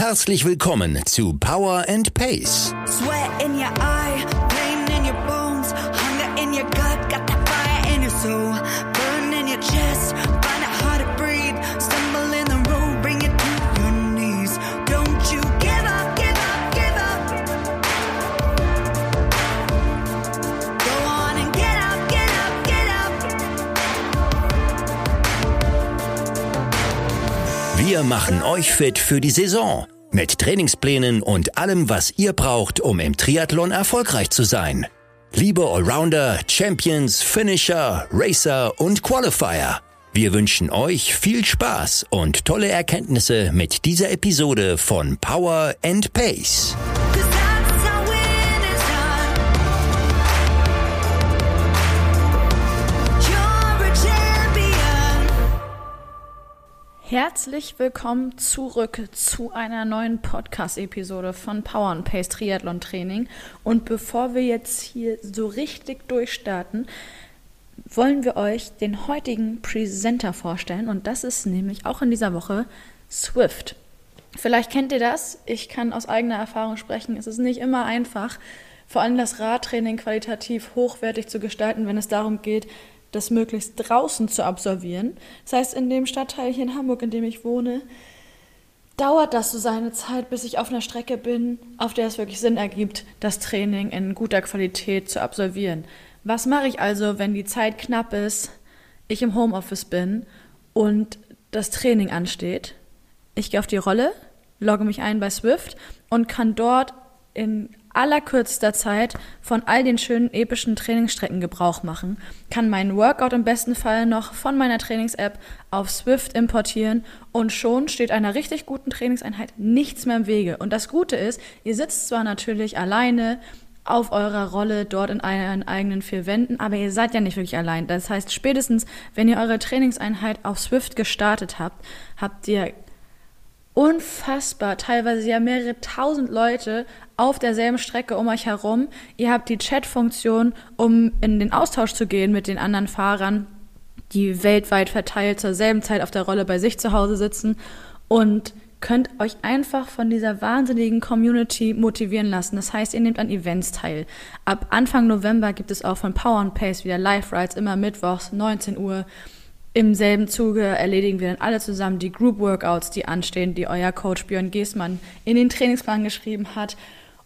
Herzlich willkommen zu Power and Pace. Sweat in your eye, Wir machen euch fit für die Saison. Mit Trainingsplänen und allem, was ihr braucht, um im Triathlon erfolgreich zu sein. Liebe Allrounder, Champions, Finisher, Racer und Qualifier. Wir wünschen euch viel Spaß und tolle Erkenntnisse mit dieser Episode von Power and Pace. Herzlich willkommen zurück zu einer neuen Podcast-Episode von Power and Pace Triathlon Training. Und bevor wir jetzt hier so richtig durchstarten, wollen wir euch den heutigen Presenter vorstellen. Und das ist nämlich auch in dieser Woche Swift. Vielleicht kennt ihr das. Ich kann aus eigener Erfahrung sprechen. Es ist nicht immer einfach, vor allem das Radtraining qualitativ hochwertig zu gestalten, wenn es darum geht, das möglichst draußen zu absolvieren. Das heißt, in dem Stadtteil hier in Hamburg, in dem ich wohne, dauert das so seine Zeit, bis ich auf einer Strecke bin, auf der es wirklich Sinn ergibt, das Training in guter Qualität zu absolvieren. Was mache ich also, wenn die Zeit knapp ist, ich im Homeoffice bin und das Training ansteht? Ich gehe auf die Rolle, logge mich ein bei Swift und kann dort in allerkürzester Zeit von all den schönen epischen Trainingsstrecken Gebrauch machen, kann meinen Workout im besten Fall noch von meiner Trainings-App auf Swift importieren und schon steht einer richtig guten Trainingseinheit nichts mehr im Wege. Und das Gute ist, ihr sitzt zwar natürlich alleine auf eurer Rolle dort in euren eigenen vier Wänden, aber ihr seid ja nicht wirklich allein. Das heißt, spätestens, wenn ihr eure Trainingseinheit auf Swift gestartet habt, habt ihr unfassbar, teilweise ja mehrere tausend Leute auf derselben Strecke um euch herum. Ihr habt die Chat-Funktion, um in den Austausch zu gehen mit den anderen Fahrern, die weltweit verteilt zur selben Zeit auf der Rolle bei sich zu Hause sitzen und könnt euch einfach von dieser wahnsinnigen Community motivieren lassen. Das heißt, ihr nehmt an Events teil. Ab Anfang November gibt es auch von Power and Pace wieder Live-Rides, immer mittwochs, 19 Uhr. Im selben Zuge erledigen wir dann alle zusammen die Group-Workouts, die anstehen, die euer Coach Björn Giesmann in den Trainingsplan geschrieben hat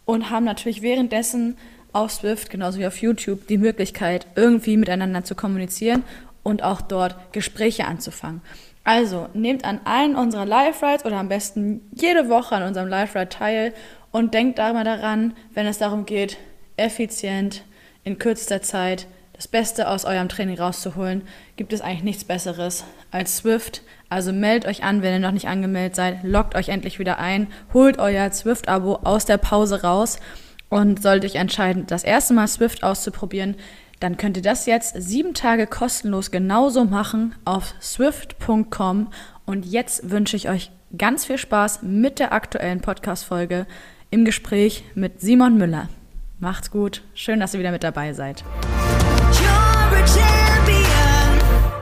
und haben natürlich währenddessen auf Swift, genauso wie auf YouTube, die Möglichkeit, irgendwie miteinander zu kommunizieren und auch dort Gespräche anzufangen. Also nehmt an allen unserer Live-Rides oder am besten jede Woche an unserem Live-Ride teil und denkt da mal daran, wenn es darum geht, effizient in kürzester Zeit das Beste aus eurem Training rauszuholen, gibt es eigentlich nichts Besseres als Swift. Also meldet euch an, wenn ihr noch nicht angemeldet seid, loggt euch endlich wieder ein, holt euer Swift-Abo aus der Pause raus und solltet euch entscheiden, das erste Mal Swift auszuprobieren, dann könnt ihr das jetzt sieben Tage kostenlos genauso machen auf swift.com. Und jetzt wünsche ich euch ganz viel Spaß mit der aktuellen Podcast-Folge im Gespräch mit Simon Müller. Macht's gut. Schön, dass ihr wieder mit dabei seid.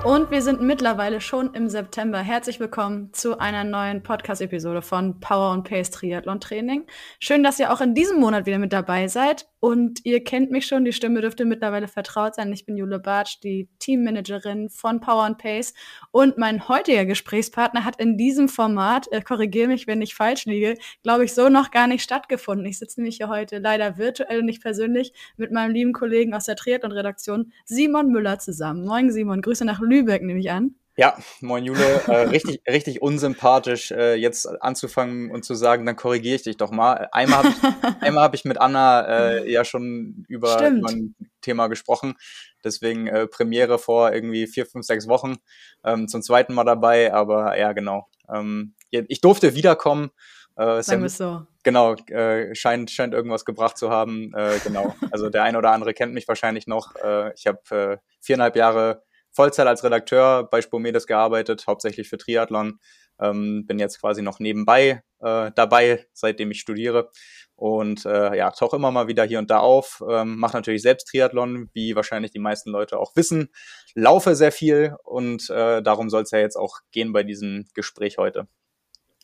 Und wir sind mittlerweile schon im September. Herzlich willkommen zu einer neuen Podcast-Episode von Power and Pace Triathlon Training. Schön, dass ihr auch in diesem Monat wieder mit dabei seid. Und ihr kennt mich schon, die Stimme dürfte mittlerweile vertraut sein. Ich bin Jule Bartsch, die Teammanagerin von Power and Pace. Und mein heutiger Gesprächspartner hat in diesem Format, äh, korrigiere mich, wenn ich falsch liege, glaube ich, so noch gar nicht stattgefunden. Ich sitze nämlich hier heute leider virtuell und nicht persönlich mit meinem lieben Kollegen aus der Triathlon-Redaktion Simon Müller zusammen. Moin Simon, Grüße nach Lübeck nehme ich an. Ja, moin Jule, äh, richtig, richtig unsympathisch, äh, jetzt anzufangen und zu sagen, dann korrigiere ich dich doch mal. Einmal habe ich, einmal hab ich mit Anna äh, ja schon über, Stimmt. über ein Thema gesprochen. Deswegen äh, Premiere vor irgendwie vier, fünf, sechs Wochen. Ähm, zum zweiten Mal dabei, aber ja, genau. Ähm, ich durfte wiederkommen. Äh, es so. Genau, äh, scheint, scheint irgendwas gebracht zu haben. Äh, genau. Also der eine oder andere kennt mich wahrscheinlich noch. Äh, ich habe äh, viereinhalb Jahre Vollzeit als Redakteur bei Spomedes gearbeitet, hauptsächlich für Triathlon. Ähm, bin jetzt quasi noch nebenbei äh, dabei, seitdem ich studiere. Und äh, ja, tauche immer mal wieder hier und da auf. Ähm, Mache natürlich selbst Triathlon, wie wahrscheinlich die meisten Leute auch wissen. Laufe sehr viel und äh, darum soll es ja jetzt auch gehen bei diesem Gespräch heute.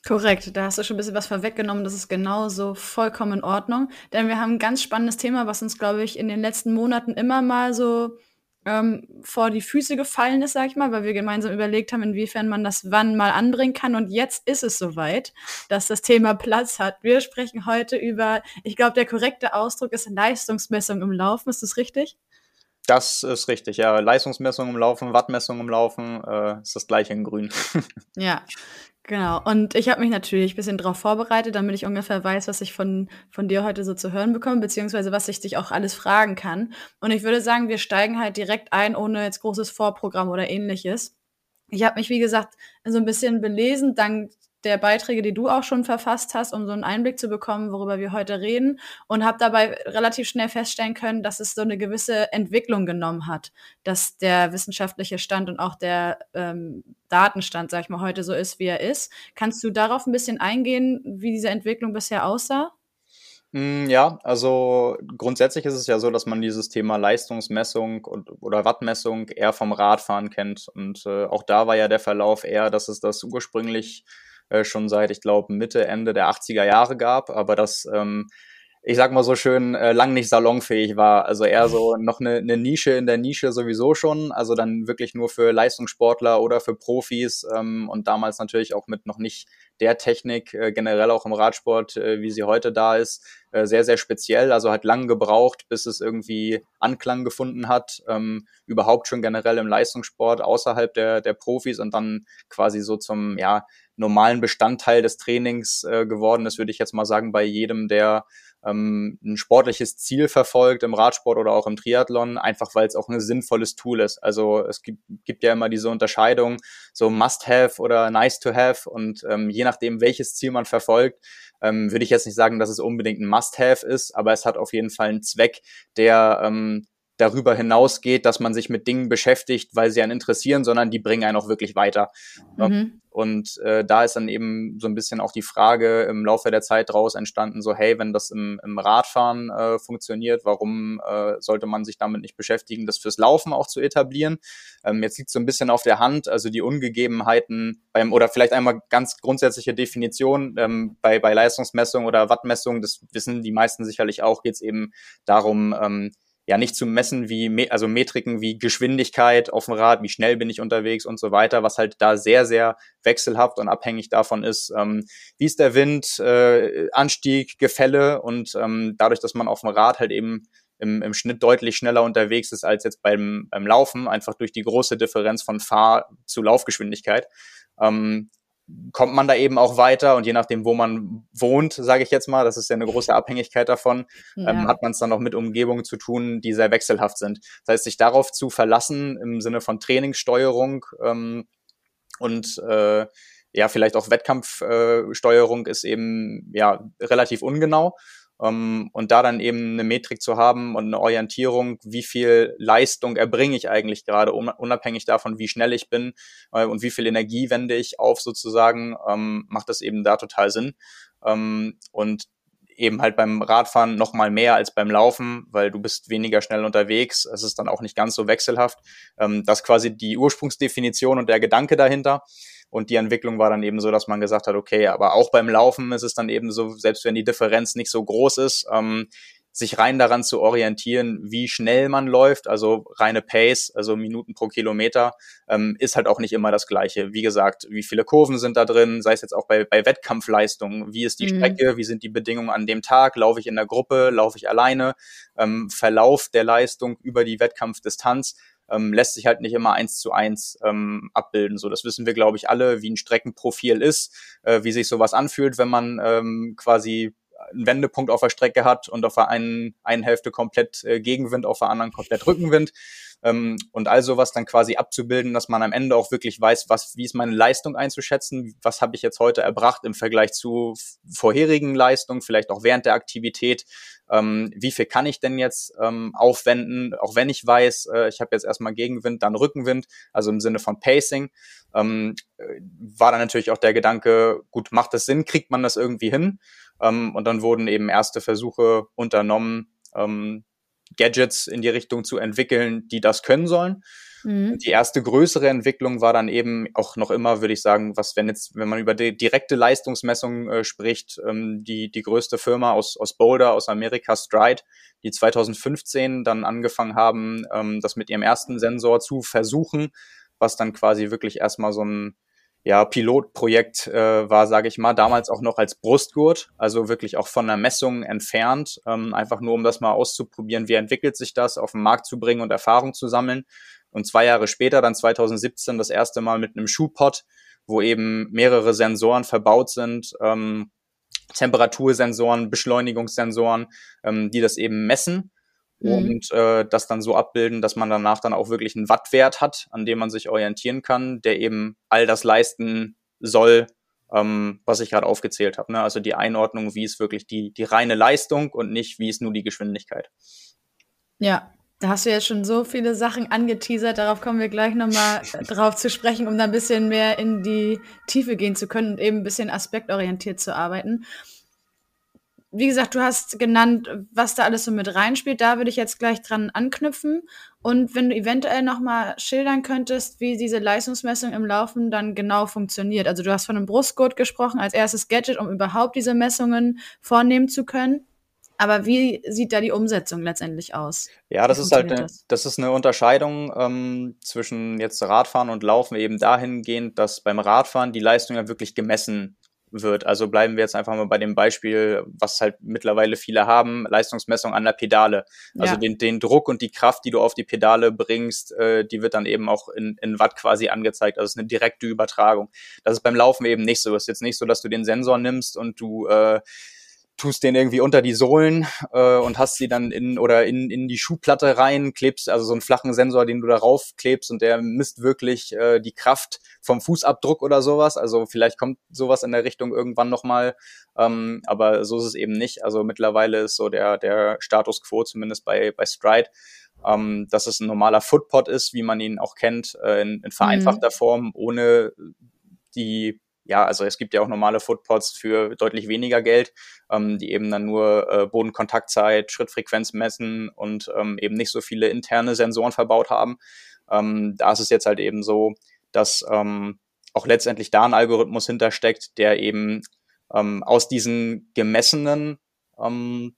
Korrekt, da hast du schon ein bisschen was vorweggenommen. Das ist genauso vollkommen in Ordnung. Denn wir haben ein ganz spannendes Thema, was uns, glaube ich, in den letzten Monaten immer mal so ähm, vor die Füße gefallen ist, sag ich mal, weil wir gemeinsam überlegt haben, inwiefern man das wann mal anbringen kann. Und jetzt ist es soweit, dass das Thema Platz hat. Wir sprechen heute über, ich glaube, der korrekte Ausdruck ist Leistungsmessung im Laufen. Ist das richtig? Das ist richtig, ja. Leistungsmessung im Laufen, Wattmessung im Laufen, äh, ist das gleiche in grün. ja, Genau. Und ich habe mich natürlich ein bisschen darauf vorbereitet, damit ich ungefähr weiß, was ich von, von dir heute so zu hören bekomme, beziehungsweise was ich dich auch alles fragen kann. Und ich würde sagen, wir steigen halt direkt ein, ohne jetzt großes Vorprogramm oder ähnliches. Ich habe mich, wie gesagt, so ein bisschen belesen, dank der Beiträge, die du auch schon verfasst hast, um so einen Einblick zu bekommen, worüber wir heute reden. Und habe dabei relativ schnell feststellen können, dass es so eine gewisse Entwicklung genommen hat, dass der wissenschaftliche Stand und auch der ähm, Datenstand, sag ich mal, heute so ist, wie er ist. Kannst du darauf ein bisschen eingehen, wie diese Entwicklung bisher aussah? Mm, ja, also grundsätzlich ist es ja so, dass man dieses Thema Leistungsmessung und, oder Wattmessung eher vom Radfahren kennt. Und äh, auch da war ja der Verlauf eher, dass es das ursprünglich äh, schon seit, ich glaube, Mitte, Ende der 80er Jahre gab, aber das, ähm, ich sag mal so schön, äh, lang nicht salonfähig war. Also eher so noch eine, eine Nische in der Nische sowieso schon, also dann wirklich nur für Leistungssportler oder für Profis ähm, und damals natürlich auch mit noch nicht der Technik, äh, generell auch im Radsport, äh, wie sie heute da ist, äh, sehr, sehr speziell. Also hat lang gebraucht, bis es irgendwie Anklang gefunden hat, ähm, überhaupt schon generell im Leistungssport außerhalb der, der Profis und dann quasi so zum, ja, normalen Bestandteil des Trainings äh, geworden ist, würde ich jetzt mal sagen, bei jedem, der ähm, ein sportliches Ziel verfolgt im Radsport oder auch im Triathlon, einfach weil es auch ein sinnvolles Tool ist. Also es gibt, gibt ja immer diese Unterscheidung, so Must-Have oder Nice-to-Have und ähm, je nachdem, welches Ziel man verfolgt, ähm, würde ich jetzt nicht sagen, dass es unbedingt ein Must-Have ist, aber es hat auf jeden Fall einen Zweck, der ähm, darüber hinausgeht, dass man sich mit Dingen beschäftigt, weil sie einen interessieren, sondern die bringen einen auch wirklich weiter. Mhm. Und äh, da ist dann eben so ein bisschen auch die Frage im Laufe der Zeit draus entstanden, so hey, wenn das im, im Radfahren äh, funktioniert, warum äh, sollte man sich damit nicht beschäftigen, das fürs Laufen auch zu etablieren? Ähm, jetzt liegt so ein bisschen auf der Hand, also die Ungegebenheiten beim, oder vielleicht einmal ganz grundsätzliche Definition ähm, bei, bei Leistungsmessung oder Wattmessung, das wissen die meisten sicherlich auch, geht es eben darum, ähm, ja nicht zu messen wie, also Metriken wie Geschwindigkeit auf dem Rad, wie schnell bin ich unterwegs und so weiter, was halt da sehr, sehr wechselhaft und abhängig davon ist, ähm, wie ist der Wind, äh, Anstieg, Gefälle und ähm, dadurch, dass man auf dem Rad halt eben im, im Schnitt deutlich schneller unterwegs ist als jetzt beim, beim Laufen, einfach durch die große Differenz von Fahr- zu Laufgeschwindigkeit. Ähm, kommt man da eben auch weiter und je nachdem, wo man wohnt, sage ich jetzt mal, das ist ja eine große Abhängigkeit davon, ja. ähm, hat man es dann auch mit Umgebungen zu tun, die sehr wechselhaft sind. Das heißt, sich darauf zu verlassen im Sinne von Trainingssteuerung ähm, und äh, ja, vielleicht auch Wettkampfsteuerung äh, ist eben ja relativ ungenau. Um, ähm, und da dann eben eine Metrik zu haben und eine Orientierung, wie viel Leistung erbringe ich eigentlich gerade, unabhängig davon, wie schnell ich bin äh, und wie viel Energie wende ich auf sozusagen, ähm, macht das eben da total Sinn. Ähm, und eben halt beim Radfahren noch mal mehr als beim Laufen, weil du bist weniger schnell unterwegs. Es ist dann auch nicht ganz so wechselhaft. Ähm, das ist quasi die Ursprungsdefinition und der Gedanke dahinter. Und die Entwicklung war dann eben so, dass man gesagt hat, okay, aber auch beim Laufen ist es dann eben so, selbst wenn die Differenz nicht so groß ist, ähm, sich rein daran zu orientieren, wie schnell man läuft, also reine Pace, also Minuten pro Kilometer, ähm, ist halt auch nicht immer das Gleiche. Wie gesagt, wie viele Kurven sind da drin, sei es jetzt auch bei, bei Wettkampfleistungen, wie ist die mhm. Strecke, wie sind die Bedingungen an dem Tag, laufe ich in der Gruppe, laufe ich alleine, ähm, Verlauf der Leistung über die Wettkampfdistanz ähm, lässt sich halt nicht immer eins zu eins ähm, abbilden. So, das wissen wir, glaube ich, alle, wie ein Streckenprofil ist, äh, wie sich sowas anfühlt, wenn man ähm, quasi einen Wendepunkt auf der Strecke hat und auf der einen, einen Hälfte komplett äh, Gegenwind, auf der anderen komplett Rückenwind. Ähm, und all sowas dann quasi abzubilden, dass man am Ende auch wirklich weiß, was, wie ist meine Leistung einzuschätzen, was habe ich jetzt heute erbracht im Vergleich zu vorherigen Leistungen, vielleicht auch während der Aktivität, ähm, wie viel kann ich denn jetzt ähm, aufwenden, auch wenn ich weiß, äh, ich habe jetzt erstmal Gegenwind, dann Rückenwind, also im Sinne von Pacing, ähm, äh, war dann natürlich auch der Gedanke, gut, macht das Sinn, kriegt man das irgendwie hin? Ähm, und dann wurden eben erste Versuche unternommen, ähm, Gadgets in die Richtung zu entwickeln, die das können sollen. Mhm. Die erste größere Entwicklung war dann eben auch noch immer, würde ich sagen, was, wenn jetzt, wenn man über die direkte Leistungsmessung äh, spricht, ähm, die, die größte Firma aus, aus Boulder, aus Amerika, Stride, die 2015 dann angefangen haben, ähm, das mit ihrem ersten Sensor zu versuchen, was dann quasi wirklich erstmal so ein ja, Pilotprojekt äh, war, sage ich mal, damals auch noch als Brustgurt, also wirklich auch von der Messung entfernt, ähm, einfach nur um das mal auszuprobieren, wie entwickelt sich das, auf den Markt zu bringen und Erfahrung zu sammeln. Und zwei Jahre später, dann 2017, das erste Mal mit einem Schuhpot, wo eben mehrere Sensoren verbaut sind, ähm, Temperatursensoren, Beschleunigungssensoren, ähm, die das eben messen mhm. und äh, das dann so abbilden, dass man danach dann auch wirklich einen Wattwert hat, an dem man sich orientieren kann, der eben all das leisten soll, ähm, was ich gerade aufgezählt habe. Ne? Also die Einordnung, wie ist wirklich die, die reine Leistung und nicht, wie ist nur die Geschwindigkeit. Ja, da hast du jetzt schon so viele Sachen angeteasert, darauf kommen wir gleich nochmal äh, drauf zu sprechen, um da ein bisschen mehr in die Tiefe gehen zu können und eben ein bisschen aspektorientiert zu arbeiten. Wie gesagt, du hast genannt, was da alles so mit reinspielt. Da würde ich jetzt gleich dran anknüpfen. Und wenn du eventuell nochmal schildern könntest, wie diese Leistungsmessung im Laufen dann genau funktioniert. Also du hast von einem Brustgurt gesprochen als erstes Gadget, um überhaupt diese Messungen vornehmen zu können. Aber wie sieht da die Umsetzung letztendlich aus? Ja, das ist halt eine, das? das? ist eine Unterscheidung ähm, zwischen jetzt Radfahren und Laufen eben dahingehend, dass beim Radfahren die Leistung ja wirklich gemessen wird. Also bleiben wir jetzt einfach mal bei dem Beispiel, was halt mittlerweile viele haben, Leistungsmessung an der Pedale. Also ja. den, den Druck und die Kraft, die du auf die Pedale bringst, äh, die wird dann eben auch in, in Watt quasi angezeigt. Also es ist eine direkte Übertragung. Das ist beim Laufen eben nicht so. Es ist jetzt nicht so, dass du den Sensor nimmst und du äh, tust den irgendwie unter die Sohlen äh, und hast sie dann in oder in, in die Schuhplatte rein, klebst also so einen flachen Sensor, den du darauf klebst und der misst wirklich äh, die Kraft vom Fußabdruck oder sowas. Also vielleicht kommt sowas in der Richtung irgendwann nochmal, ähm, aber so ist es eben nicht. Also mittlerweile ist so der, der Status quo, zumindest bei, bei Stride, ähm, dass es ein normaler Footpod ist, wie man ihn auch kennt, äh, in, in vereinfachter mhm. Form, ohne die ja, also es gibt ja auch normale Footpods für deutlich weniger Geld, ähm, die eben dann nur äh, Bodenkontaktzeit, Schrittfrequenz messen und ähm, eben nicht so viele interne Sensoren verbaut haben. Ähm, da ist es jetzt halt eben so, dass ähm, auch letztendlich da ein Algorithmus hintersteckt, der eben ähm, aus diesen gemessenen ähm,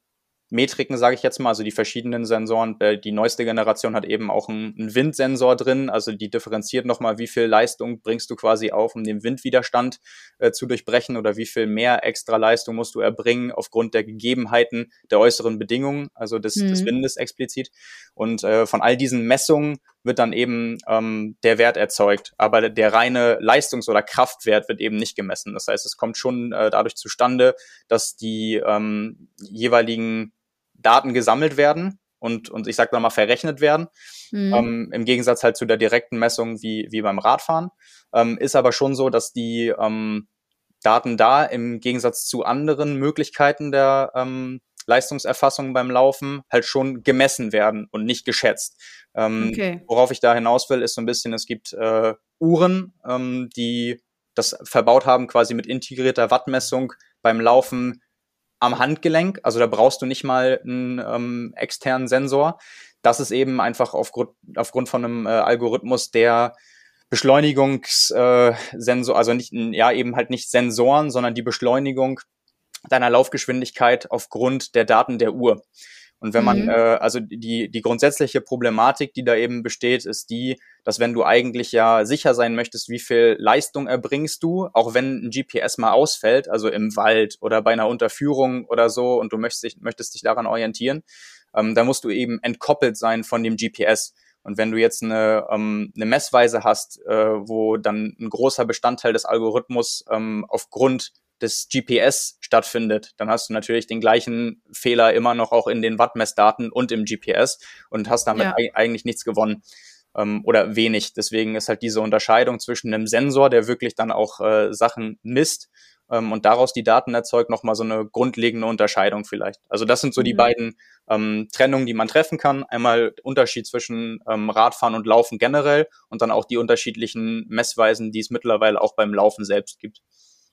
Metriken, sage ich jetzt mal, also die verschiedenen Sensoren. Äh, die neueste Generation hat eben auch einen, einen Windsensor drin, also die differenziert nochmal, wie viel Leistung bringst du quasi auf, um den Windwiderstand äh, zu durchbrechen oder wie viel mehr extra Leistung musst du erbringen aufgrund der Gegebenheiten der äußeren Bedingungen, also des, mhm. des Windes explizit. Und äh, von all diesen Messungen wird dann eben ähm, der Wert erzeugt, aber der reine Leistungs- oder Kraftwert wird eben nicht gemessen. Das heißt, es kommt schon äh, dadurch zustande, dass die ähm, jeweiligen Daten gesammelt werden und, und ich sag mal verrechnet werden. Mhm. Ähm, Im Gegensatz halt zu der direkten Messung wie, wie beim Radfahren. Ähm, ist aber schon so, dass die ähm, Daten da im Gegensatz zu anderen Möglichkeiten der ähm, Leistungserfassung beim Laufen halt schon gemessen werden und nicht geschätzt. Ähm, okay. Worauf ich da hinaus will, ist so ein bisschen, es gibt äh, Uhren, ähm, die das verbaut haben, quasi mit integrierter Wattmessung beim Laufen am Handgelenk. Also da brauchst du nicht mal einen ähm, externen Sensor. Das ist eben einfach aufgrund, aufgrund von einem äh, Algorithmus, der Beschleunigungssensor, äh, also nicht, ja, eben halt nicht Sensoren, sondern die Beschleunigung deiner Laufgeschwindigkeit aufgrund der Daten der Uhr. Und wenn man, mhm. äh, also die, die grundsätzliche Problematik, die da eben besteht, ist die, dass wenn du eigentlich ja sicher sein möchtest, wie viel Leistung erbringst du, auch wenn ein GPS mal ausfällt, also im Wald oder bei einer Unterführung oder so, und du möchtest dich, möchtest dich daran orientieren, ähm, da musst du eben entkoppelt sein von dem GPS. Und wenn du jetzt eine, ähm, eine Messweise hast, äh, wo dann ein großer Bestandteil des Algorithmus ähm, aufgrund des GPS stattfindet, dann hast du natürlich den gleichen Fehler immer noch auch in den Wattmessdaten und im GPS und hast damit ja. eigentlich nichts gewonnen ähm, oder wenig. Deswegen ist halt diese Unterscheidung zwischen einem Sensor, der wirklich dann auch äh, Sachen misst ähm, und daraus die Daten erzeugt, nochmal so eine grundlegende Unterscheidung vielleicht. Also das sind so mhm. die beiden ähm, Trennungen, die man treffen kann. Einmal Unterschied zwischen ähm, Radfahren und Laufen generell und dann auch die unterschiedlichen Messweisen, die es mittlerweile auch beim Laufen selbst gibt.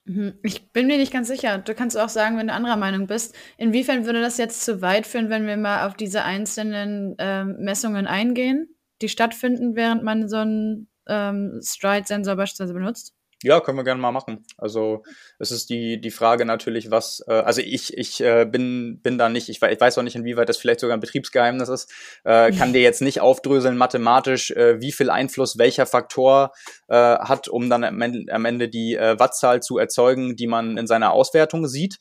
Mhm. Ich bin mir nicht ganz sicher. Du kannst auch sagen, wenn du anderer Meinung bist. Inwiefern würde das jetzt zu weit führen, wenn wir mal auf diese einzelnen ähm, Messungen eingehen? die stattfinden, während man so einen ähm, Stride-Sensor beispielsweise benutzt? Ja, können wir gerne mal machen. Also es ist die, die Frage natürlich, was, äh, also ich, ich äh, bin, bin da nicht, ich, ich weiß auch nicht, inwieweit das vielleicht sogar ein Betriebsgeheimnis ist, äh, kann dir jetzt nicht aufdröseln mathematisch, äh, wie viel Einfluss welcher Faktor äh, hat, um dann am Ende, am Ende die äh, Wattzahl zu erzeugen, die man in seiner Auswertung sieht.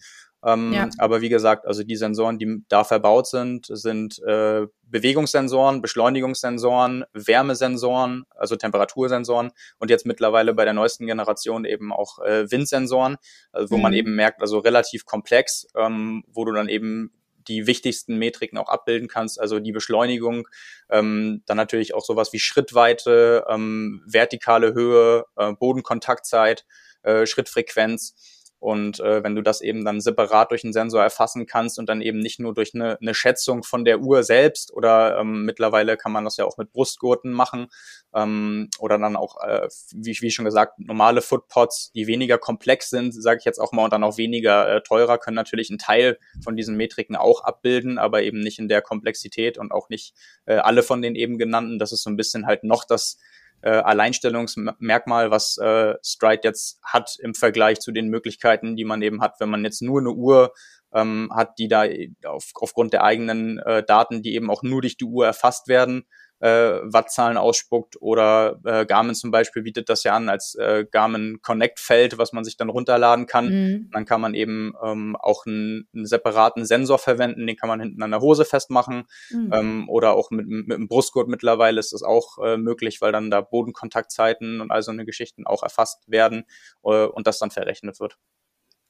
Ähm, ja. Aber wie gesagt, also die Sensoren, die da verbaut sind, sind äh, Bewegungssensoren, Beschleunigungssensoren, Wärmesensoren, also Temperatursensoren und jetzt mittlerweile bei der neuesten Generation eben auch äh, Windsensoren, also wo mhm. man eben merkt, also relativ komplex, ähm, wo du dann eben die wichtigsten Metriken auch abbilden kannst, also die Beschleunigung, ähm, dann natürlich auch sowas wie Schrittweite, ähm, vertikale Höhe, äh, Bodenkontaktzeit, äh, Schrittfrequenz und äh, wenn du das eben dann separat durch einen Sensor erfassen kannst und dann eben nicht nur durch eine, eine Schätzung von der Uhr selbst oder ähm, mittlerweile kann man das ja auch mit Brustgurten machen ähm, oder dann auch, äh, wie, wie schon gesagt, normale Footpods, die weniger komplex sind, sage ich jetzt auch mal, und dann auch weniger äh, teurer, können natürlich einen Teil von diesen Metriken auch abbilden, aber eben nicht in der Komplexität und auch nicht äh, alle von den eben genannten. Das ist so ein bisschen halt noch das äh, Alleinstellungsmerkmal, was äh, Stride jetzt hat im Vergleich zu den Möglichkeiten, die man eben hat, wenn man jetzt nur eine Uhr ähm, hat, die da auf, aufgrund der eigenen äh, Daten, die eben auch nur durch die Uhr erfasst werden, äh, Wattzahlen ausspuckt oder äh, Garmin zum Beispiel bietet das ja an als äh, Garmin Connect Feld, was man sich dann runterladen kann. Mhm. Dann kann man eben ähm, auch einen, einen, separaten Sensor verwenden, den kann man hinten an der Hose festmachen mhm. ähm, oder auch mit, mit dem Brustgurt mittlerweile ist das auch äh, möglich, weil dann da Bodenkontaktzeiten und all so eine Geschichten auch erfasst werden äh, und das dann verrechnet wird.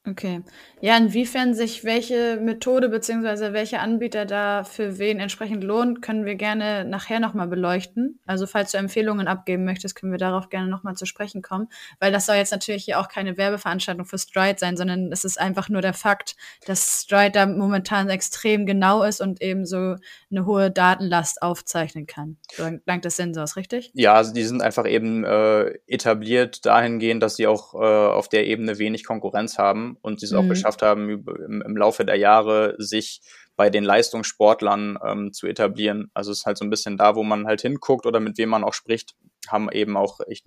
Okay. Ja, inwiefern sich welche Methode beziehungsweise welcher Anbieter da für wen entsprechend lohnt, können wir gerne nachher nochmal beleuchten. Also falls du Empfehlungen abgeben möchtest, können wir darauf gerne nochmal zu sprechen kommen, weil das soll jetzt natürlich hier auch keine Werbeveranstaltung für Stride sein, sondern es ist einfach nur der Fakt, dass Stride da momentan extrem genau ist und eben so eine hohe Datenlast aufzeichnen kann, dank des Sensors, richtig? Ja, also die sind einfach eben äh, etabliert dahingehend, dass sie auch äh, auf der Ebene wenig Konkurrenz haben und sie es mhm. auch geschafft haben, im, im, Laufe der Jahre sich bei den Leistungssportlern ähm, zu etablieren. Also es ist halt so ein bisschen da, wo man halt hinguckt oder mit wem man auch spricht, haben eben auch echt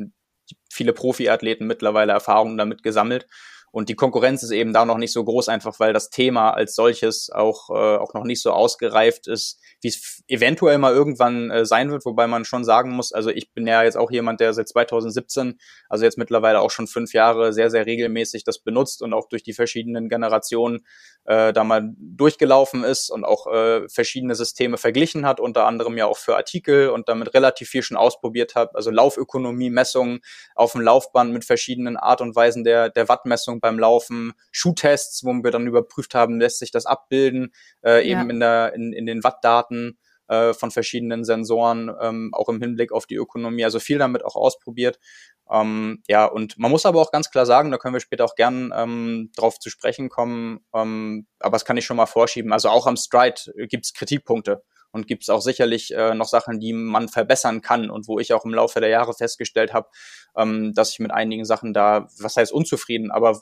viele Profiathleten mittlerweile Erfahrungen damit gesammelt. Und die Konkurrenz ist eben da noch nicht so groß, einfach weil das Thema als solches auch, äh, auch noch nicht so ausgereift ist, wie es eventuell mal irgendwann äh, sein wird, wobei man schon sagen muss, also ich bin ja jetzt auch jemand, der seit 2017, also jetzt mittlerweile auch schon fünf Jahre sehr, sehr regelmäßig das benutzt und auch durch die verschiedenen Generationen äh, da mal durchgelaufen ist und auch äh, verschiedene Systeme verglichen hat, unter anderem ja auch für Artikel und damit relativ viel schon ausprobiert hat, also Laufökonomie, Messungen auf dem Laufband mit verschiedenen Art und Weisen der, der Wattmessung beim Laufen, Schuhtests, wo wir dann überprüft haben, lässt sich das abbilden, äh, eben ja. in, der, in, in den Wattdaten Daten äh, von verschiedenen Sensoren, ähm, auch im Hinblick auf die Ökonomie. Also viel damit auch ausprobiert. Ähm, ja, und man muss aber auch ganz klar sagen, da können wir später auch gern ähm, drauf zu sprechen kommen, ähm, aber das kann ich schon mal vorschieben. Also auch am Stride gibt's Kritikpunkte und gibt es auch sicherlich äh, noch Sachen, die man verbessern kann und wo ich auch im Laufe der Jahre festgestellt habe, ähm, dass ich mit einigen Sachen da, was heißt unzufrieden, aber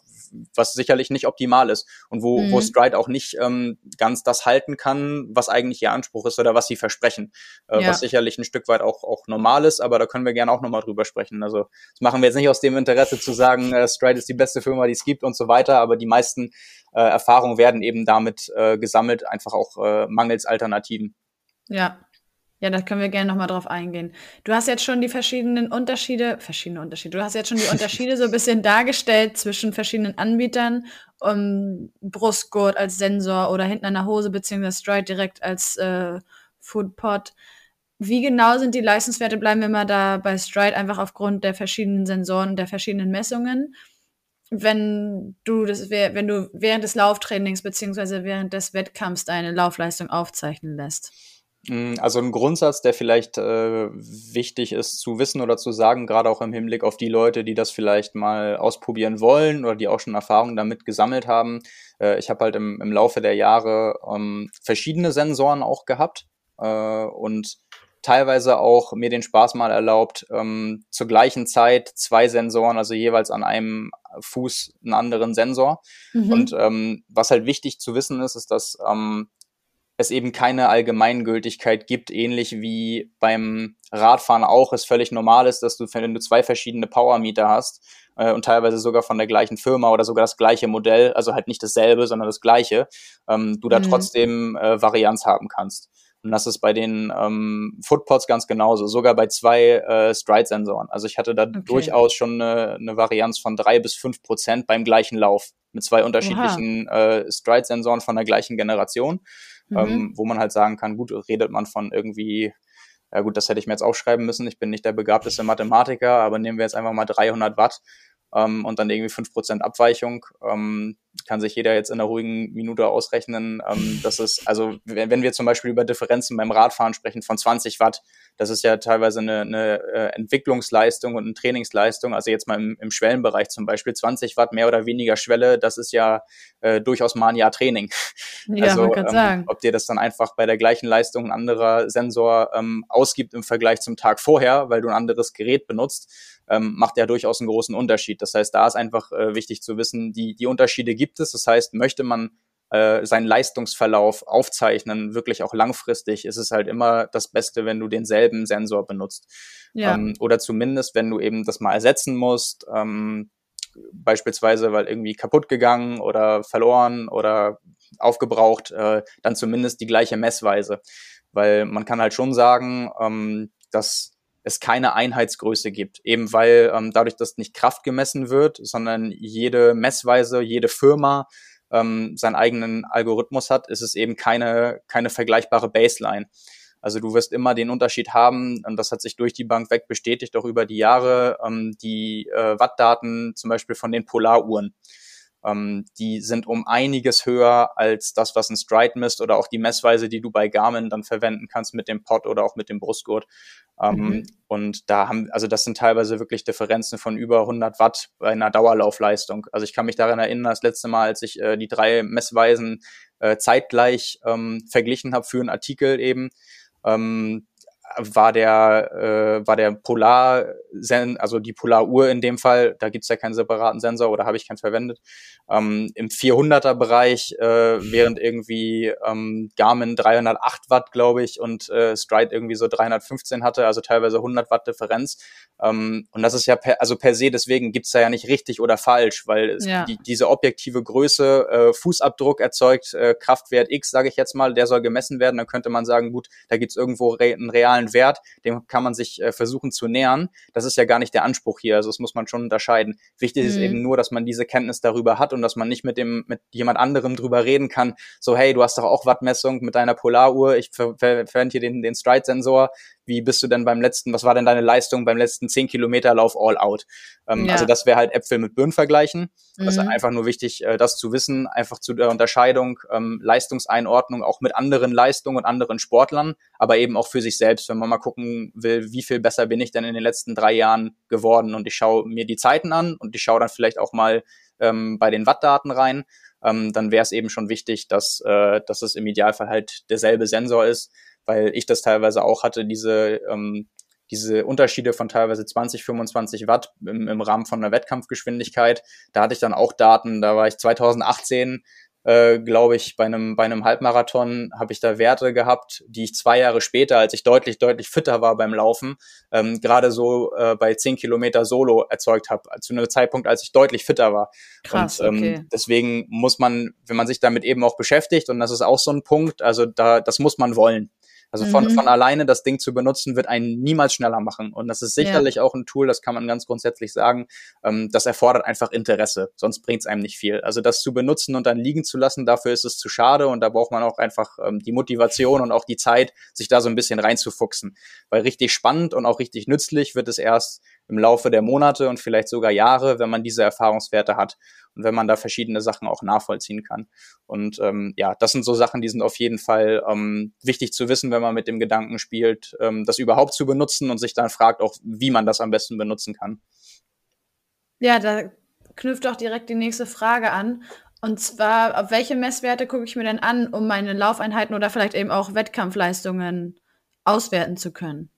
was sicherlich nicht optimal ist und wo, mhm. wo Stride auch nicht ähm, ganz das halten kann, was eigentlich ihr Anspruch ist oder was sie versprechen, äh, ja. was sicherlich ein Stück weit auch, auch normal ist, aber da können wir gerne auch nochmal drüber sprechen. Also das machen wir jetzt nicht aus dem Interesse zu sagen, äh, Stride ist die beste Firma, die es gibt und so weiter, aber die meisten äh, Erfahrungen werden eben damit äh, gesammelt, einfach auch äh, mangels Alternativen. Ja. Ja, da können wir gerne nochmal drauf eingehen. Du hast jetzt schon die verschiedenen Unterschiede, verschiedene Unterschiede, du hast jetzt schon die Unterschiede so ein bisschen dargestellt zwischen verschiedenen Anbietern, um Brustgurt als Sensor oder hinten an der Hose, beziehungsweise Stride direkt als äh, Foodpod. Wie genau sind die Leistungswerte? Bleiben wir mal da bei Stride einfach aufgrund der verschiedenen Sensoren und der verschiedenen Messungen. Wenn du das, wenn du während des Lauftrainings beziehungsweise während des Wettkampfs deine Laufleistung aufzeichnen lässt. Mm, also ein Grundsatz, der vielleicht äh, wichtig ist zu wissen oder zu sagen, gerade auch im Hinblick auf die Leute, die das vielleicht mal ausprobieren wollen oder die auch schon Erfahrungen damit gesammelt haben. Äh, ich habe halt im, im Laufe der Jahre ähm, verschiedene Sensoren auch gehabt äh, und teilweise auch mir den Spaß mal erlaubt, ähm, zur gleichen Zeit zwei Sensoren, also jeweils an einem Fuß einen anderen Sensor. Mhm. Und ähm, was halt wichtig zu wissen ist, ist, dass ähm, es eben keine Allgemeingültigkeit gibt, ähnlich wie beim Radfahren auch es völlig normal ist, dass du, wenn du zwei verschiedene Powermeter hast äh, und teilweise sogar von der gleichen Firma oder sogar das gleiche Modell, also halt nicht dasselbe, sondern das gleiche, ähm, du da mhm. trotzdem äh, Varianz haben kannst. Und das ist bei den ähm, Footpods ganz genauso, sogar bei zwei äh, Stride-Sensoren. Also ich hatte da okay. durchaus schon eine, eine Varianz von drei bis fünf Prozent beim gleichen Lauf mit zwei unterschiedlichen äh, Stride-Sensoren von der gleichen Generation, mhm. ähm, wo man halt sagen kann, gut, redet man von irgendwie ja gut, das hätte ich mir jetzt aufschreiben müssen. Ich bin nicht der begabteste Mathematiker, aber nehmen wir jetzt einfach mal 300 Watt ähm, und dann irgendwie 5% Abweichung. Ähm, kann sich jeder jetzt in einer ruhigen Minute ausrechnen. Ähm, das ist, also wenn wir zum Beispiel über Differenzen beim Radfahren sprechen von 20 Watt, das ist ja teilweise eine, eine äh, Entwicklungsleistung und eine Trainingsleistung. Also jetzt mal im, im Schwellenbereich zum Beispiel 20 Watt mehr oder weniger Schwelle, das ist ja äh, durchaus mal ein Jahr Training. Ja, also man kann ähm, sagen. ob dir das dann einfach bei der gleichen Leistung ein anderer Sensor ähm, ausgibt im Vergleich zum Tag vorher, weil du ein anderes Gerät benutzt, ähm, macht ja durchaus einen großen Unterschied. Das heißt, da ist einfach äh, wichtig zu wissen, die, die Unterschiede gibt es. Das heißt, möchte man äh, seinen Leistungsverlauf aufzeichnen, wirklich auch langfristig, ist es halt immer das Beste, wenn du denselben Sensor benutzt. Ja. Ähm, oder zumindest, wenn du eben das mal ersetzen musst, ähm, beispielsweise weil irgendwie kaputt gegangen oder verloren oder aufgebraucht, äh, dann zumindest die gleiche Messweise. Weil man kann halt schon sagen, ähm, dass es keine Einheitsgröße gibt, eben weil ähm, dadurch, dass nicht Kraft gemessen wird, sondern jede Messweise, jede Firma ähm, seinen eigenen Algorithmus hat, ist es eben keine, keine vergleichbare Baseline. Also du wirst immer den Unterschied haben, und das hat sich durch die Bank weg bestätigt, auch über die Jahre, ähm, die äh, Wattdaten zum Beispiel von den Polaruhren. Ähm, die sind um einiges höher als das, was ein Stride misst oder auch die Messweise, die du bei Garmin dann verwenden kannst mit dem Pod oder auch mit dem Brustgurt. Ähm, mhm. Und da haben, also das sind teilweise wirklich Differenzen von über 100 Watt bei einer Dauerlaufleistung. Also ich kann mich daran erinnern, das letzte Mal, als ich äh, die drei Messweisen äh, zeitgleich ähm, verglichen habe für einen Artikel eben, ähm, war der, äh, war der Polar, also die Polaruhr in dem Fall, da gibt's ja keinen separaten Sensor oder habe ich keinen verwendet, ähm, im 400er Bereich, äh, während irgendwie ähm, Garmin 308 Watt, glaube ich, und äh, Stride irgendwie so 315 hatte, also teilweise 100 Watt Differenz. Ähm, und das ist ja per, also per se, deswegen gibt's da ja nicht richtig oder falsch, weil es, ja. die, diese objektive Größe, äh, Fußabdruck erzeugt äh, Kraftwert X, sage ich jetzt mal, der soll gemessen werden, dann könnte man sagen, gut, da gibt's irgendwo re einen realen Wert, dem kann man sich äh, versuchen zu nähern. Das ist ja gar nicht der Anspruch hier, also das muss man schon unterscheiden. Wichtig mhm. ist eben nur, dass man diese Kenntnis darüber hat und dass man nicht mit dem mit jemand anderem drüber reden kann. So hey, du hast doch auch Wattmessung mit deiner Polaruhr. Ich verwende ver hier den den Stride Sensor wie bist du denn beim letzten, was war denn deine Leistung beim letzten 10 Kilometer Lauf all out? Ähm, ja. Also das wäre halt Äpfel mit Birnen vergleichen. Mhm. Das ist einfach nur wichtig, äh, das zu wissen, einfach zu der Unterscheidung, ähm, Leistungseinordnung auch mit anderen Leistungen und anderen Sportlern, aber eben auch für sich selbst, wenn man mal gucken will, wie viel besser bin ich denn in den letzten drei Jahren geworden und ich schaue mir die Zeiten an und ich schaue dann vielleicht auch mal ähm, bei den Wattdaten rein. Ähm, dann wäre es eben schon wichtig, dass, äh, dass es im Idealfall halt derselbe Sensor ist, weil ich das teilweise auch hatte, diese, ähm, diese Unterschiede von teilweise 20, 25 Watt im, im Rahmen von einer Wettkampfgeschwindigkeit. Da hatte ich dann auch Daten, da war ich 2018 äh, glaube ich, bei einem, bei einem Halbmarathon habe ich da Werte gehabt, die ich zwei Jahre später, als ich deutlich, deutlich fitter war beim Laufen, ähm, gerade so äh, bei 10 Kilometer Solo erzeugt habe, zu einem Zeitpunkt, als ich deutlich fitter war. Krass, und ähm, okay. deswegen muss man, wenn man sich damit eben auch beschäftigt, und das ist auch so ein Punkt, also da, das muss man wollen. Also von, mhm. von alleine das Ding zu benutzen, wird einen niemals schneller machen. Und das ist sicherlich ja. auch ein Tool, das kann man ganz grundsätzlich sagen, ähm, das erfordert einfach Interesse, sonst bringt es einem nicht viel. Also das zu benutzen und dann liegen zu lassen, dafür ist es zu schade und da braucht man auch einfach ähm, die Motivation und auch die Zeit, sich da so ein bisschen reinzufuchsen. Weil richtig spannend und auch richtig nützlich wird es erst im Laufe der Monate und vielleicht sogar Jahre, wenn man diese Erfahrungswerte hat und wenn man da verschiedene Sachen auch nachvollziehen kann. Und ähm, ja, das sind so Sachen, die sind auf jeden Fall ähm, wichtig zu wissen, wenn man mit dem Gedanken spielt, ähm, das überhaupt zu benutzen und sich dann fragt auch, wie man das am besten benutzen kann. Ja, da knüpft auch direkt die nächste Frage an. Und zwar, auf welche Messwerte gucke ich mir denn an, um meine Laufeinheiten oder vielleicht eben auch Wettkampfleistungen auswerten zu können?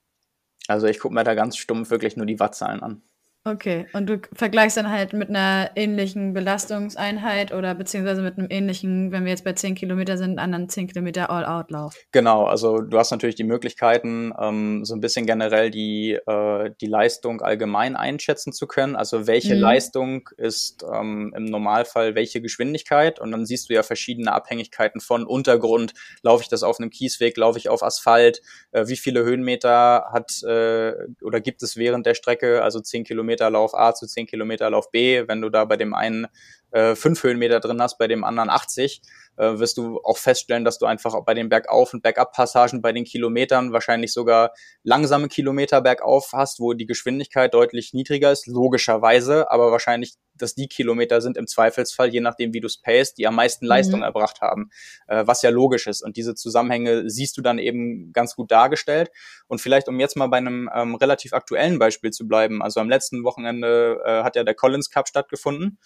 Also ich gucke mir da ganz stumpf wirklich nur die Wattzahlen an. Okay, und du vergleichst dann halt mit einer ähnlichen Belastungseinheit oder beziehungsweise mit einem ähnlichen, wenn wir jetzt bei 10 Kilometer sind, anderen 10 Kilometer All-Out-Lauf. Genau, also du hast natürlich die Möglichkeiten, ähm, so ein bisschen generell die, äh, die Leistung allgemein einschätzen zu können. Also welche Mhm. Leistung ist ähm, im Normalfall welche Geschwindigkeit und dann siehst du ja verschiedene Abhängigkeiten von Untergrund. Laufe ich das auf einem Kiesweg, laufe ich auf Asphalt, äh, wie viele Höhenmeter hat äh, oder gibt es während der Strecke, also 10 Kilometer Lauf A zu 10 Kilometer Lauf B, wenn du da bei dem einen äh, fünf Höhenmeter drin hast, bei dem anderen 80, äh, wirst du auch feststellen, dass du einfach bei den Bergauf- und Bergab-Passagen bei den Kilometern wahrscheinlich sogar langsame Kilometer bergauf hast, wo die Geschwindigkeit deutlich niedriger ist, logischerweise, aber wahrscheinlich, dass die Kilometer sind im Zweifelsfall, je nachdem, wie du es payst, die am meisten Leistung erbracht haben, äh, was ja logisch ist. Und diese Zusammenhänge siehst du dann eben ganz gut dargestellt. Und vielleicht, um jetzt mal bei einem ähm, relativ aktuellen Beispiel zu bleiben, also am letzten Wochenende äh, hat ja der Collins Cup stattgefunden.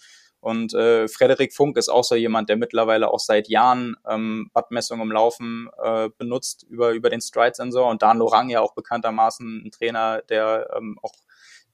Und äh, Frederik Funk ist auch so jemand, der mittlerweile auch seit Jahren ähm, Wattmessung im Laufen äh, benutzt über, über den Stride-Sensor. Und Dan Lorang ja auch bekanntermaßen ein Trainer, der ähm, auch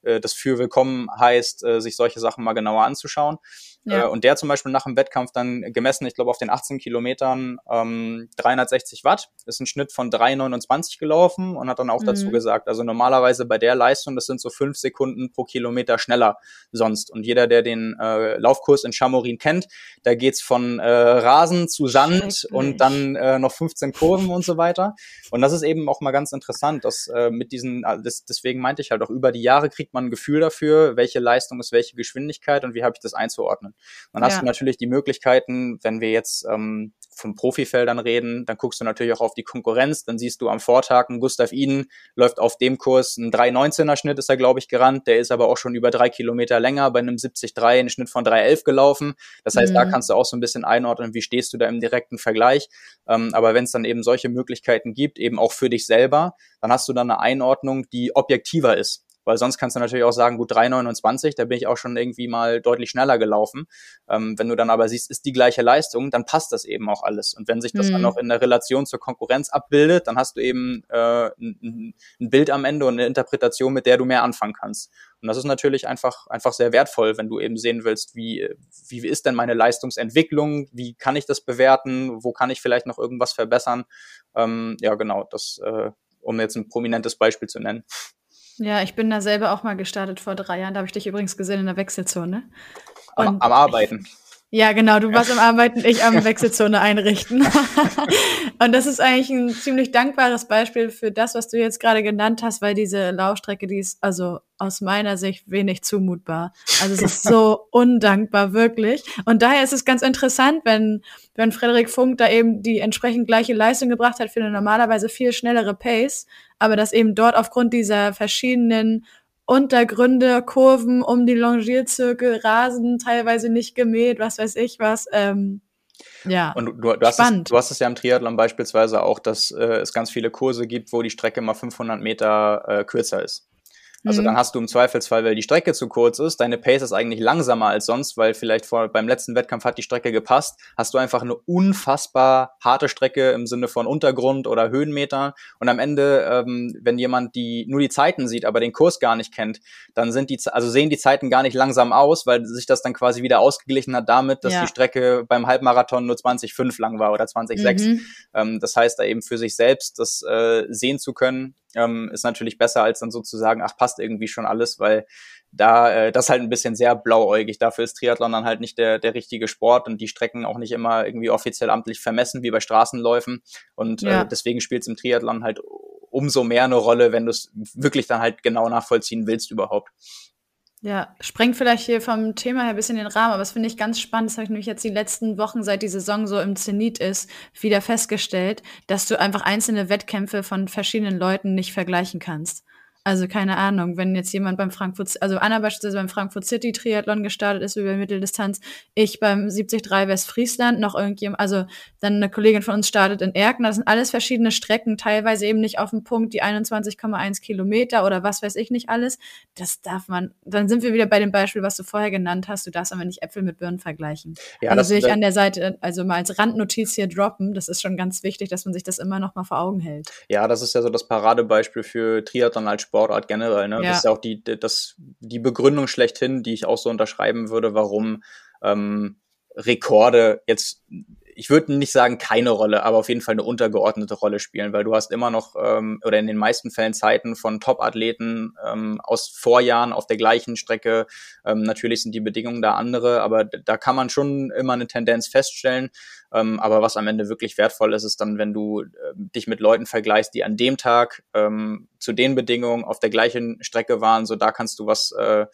äh, das für willkommen heißt, äh, sich solche Sachen mal genauer anzuschauen. Ja. Äh, und der zum Beispiel nach dem Wettkampf dann gemessen, ich glaube auf den 18 Kilometern ähm, 360 Watt, ist ein Schnitt von 3,29 gelaufen und hat dann auch dazu Mhm. gesagt, also normalerweise bei der Leistung, das sind so fünf Sekunden pro Kilometer schneller sonst. Und jeder, der den äh, Laufkurs in Chamorin kennt, da geht's von äh, Rasen zu Sand und dann äh, noch 15 Kurven und so weiter. Und das ist eben auch mal ganz interessant, dass äh, mit diesen, also das, deswegen meinte ich halt auch, über die Jahre kriegt man ein Gefühl dafür, welche Leistung ist welche Geschwindigkeit und wie habe ich das einzuordnen. Dann hast Ja. du natürlich die Möglichkeiten, wenn wir jetzt ähm, von Profifeldern reden, dann guckst du natürlich auch auf die Konkurrenz, dann siehst du am Vortag, ein Gustav Iden läuft auf dem Kurs, ein 3,19er Schnitt ist er, glaube ich, gerannt, der ist aber auch schon über drei Kilometer länger, bei einem 73 einen Schnitt von 3,11 gelaufen. Das heißt, da Mhm. kannst du auch so ein bisschen einordnen, wie stehst du da im direkten Vergleich. Ähm, aber wenn es dann eben solche Möglichkeiten gibt, eben auch für dich selber, dann hast du dann eine Einordnung, die objektiver ist. Weil sonst kannst du natürlich auch sagen, gut, 3,29, da bin ich auch schon irgendwie mal deutlich schneller gelaufen. Ähm, wenn du dann aber siehst, ist die gleiche Leistung, dann passt das eben auch alles. Und wenn sich das Mhm. dann noch in der Relation zur Konkurrenz abbildet, dann hast du eben äh, ein, ein Bild am Ende und eine Interpretation, mit der du mehr anfangen kannst. Und das ist natürlich einfach, einfach sehr wertvoll, wenn du eben sehen willst, wie, wie ist denn meine Leistungsentwicklung, wie kann ich das bewerten, wo kann ich vielleicht noch irgendwas verbessern. Ähm, ja, genau, das, äh, um jetzt ein prominentes Beispiel zu nennen. Ja, ich bin da selber auch mal gestartet vor drei Jahren. Da habe ich dich übrigens gesehen in der Wechselzone. Am, am Arbeiten. Ja, genau, du warst am Arbeiten, ich am Wechselzone einrichten. und das ist eigentlich ein ziemlich dankbares Beispiel für das, was du jetzt gerade genannt hast, weil diese Laufstrecke, die ist also aus meiner Sicht wenig zumutbar. Also es ist so undankbar, wirklich. Und daher ist es ganz interessant, wenn, wenn Frederik Funk da eben die entsprechend gleiche Leistung gebracht hat für eine normalerweise viel schnellere Pace, aber dass eben dort aufgrund dieser verschiedenen Untergründe, Kurven um die Longierzirkel, Rasen teilweise nicht gemäht, was weiß ich was. Ähm, ja, Und du, du, hast es, Spannend. du hast es ja im Triathlon beispielsweise auch, dass äh, es ganz viele Kurse gibt, wo die Strecke mal 500 Meter äh, kürzer ist. Also Mhm. dann hast du im Zweifelsfall, weil die Strecke zu kurz ist, deine Pace ist eigentlich langsamer als sonst, weil vielleicht vor, beim letzten Wettkampf hat die Strecke gepasst, hast du einfach eine unfassbar harte Strecke im Sinne von Untergrund oder Höhenmeter und am Ende, ähm, wenn jemand die nur die Zeiten sieht, aber den Kurs gar nicht kennt, dann sind die, also sehen die Zeiten gar nicht langsam aus, weil sich das dann quasi wieder ausgeglichen hat damit, dass Ja. die Strecke beim Halbmarathon nur 20,5 lang war oder 20,6. Mhm. Ähm, das heißt, da eben für sich selbst das äh, sehen zu können, ähm, ist natürlich besser, als dann sozusagen, ach, passt irgendwie schon alles, weil da äh, das halt ein bisschen sehr blauäugig. Dafür ist Triathlon dann halt nicht der, der richtige Sport und die Strecken auch nicht immer irgendwie offiziell amtlich vermessen, wie bei Straßenläufen. Und Ja. äh, deswegen spielt es im Triathlon halt umso mehr eine Rolle, wenn du es wirklich dann halt genau nachvollziehen willst überhaupt. Ja, sprengt vielleicht hier vom Thema her ein bisschen den Rahmen, aber das finde ich ganz spannend. Das habe ich nämlich jetzt die letzten Wochen, seit die Saison so im Zenit ist, wieder festgestellt, dass du einfach einzelne Wettkämpfe von verschiedenen Leuten nicht vergleichen kannst. Also keine Ahnung, wenn jetzt jemand beim Frankfurt, also Anna beispielsweise beim Frankfurt City Triathlon gestartet ist über Mitteldistanz, ich beim 73 Westfriesland, noch irgendjemand, also dann eine Kollegin von uns startet in Erkner, das sind alles verschiedene Strecken, teilweise eben nicht auf dem Punkt die 21,1 Kilometer oder was weiß ich nicht alles. Das darf man, dann sind wir wieder bei dem Beispiel, was du vorher genannt hast, du darfst aber nicht Äpfel mit Birnen vergleichen. Ja, also das- will ich an der Seite, also mal als Randnotiz hier droppen, das ist schon ganz wichtig, dass man sich das immer noch mal vor Augen hält. Ja, das ist ja so das Paradebeispiel für Triathlon als Sportart generell. Ne? Ja. Das ist ja auch die, das, die Begründung schlechthin, die ich auch so unterschreiben würde, warum ähm, Rekorde jetzt ich würde nicht sagen keine Rolle, aber auf jeden Fall eine untergeordnete Rolle spielen, weil du hast immer noch ähm, oder in den meisten Fällen Zeiten von Top-Athleten ähm, aus Vorjahren auf der gleichen Strecke. Ähm, natürlich sind die Bedingungen da andere, aber da kann man schon immer eine Tendenz feststellen. Ähm, aber was am Ende wirklich wertvoll ist, ist dann, wenn du äh, dich mit Leuten vergleichst, die an dem Tag ähm, zu den Bedingungen auf der gleichen Strecke waren. So da kannst du was äh,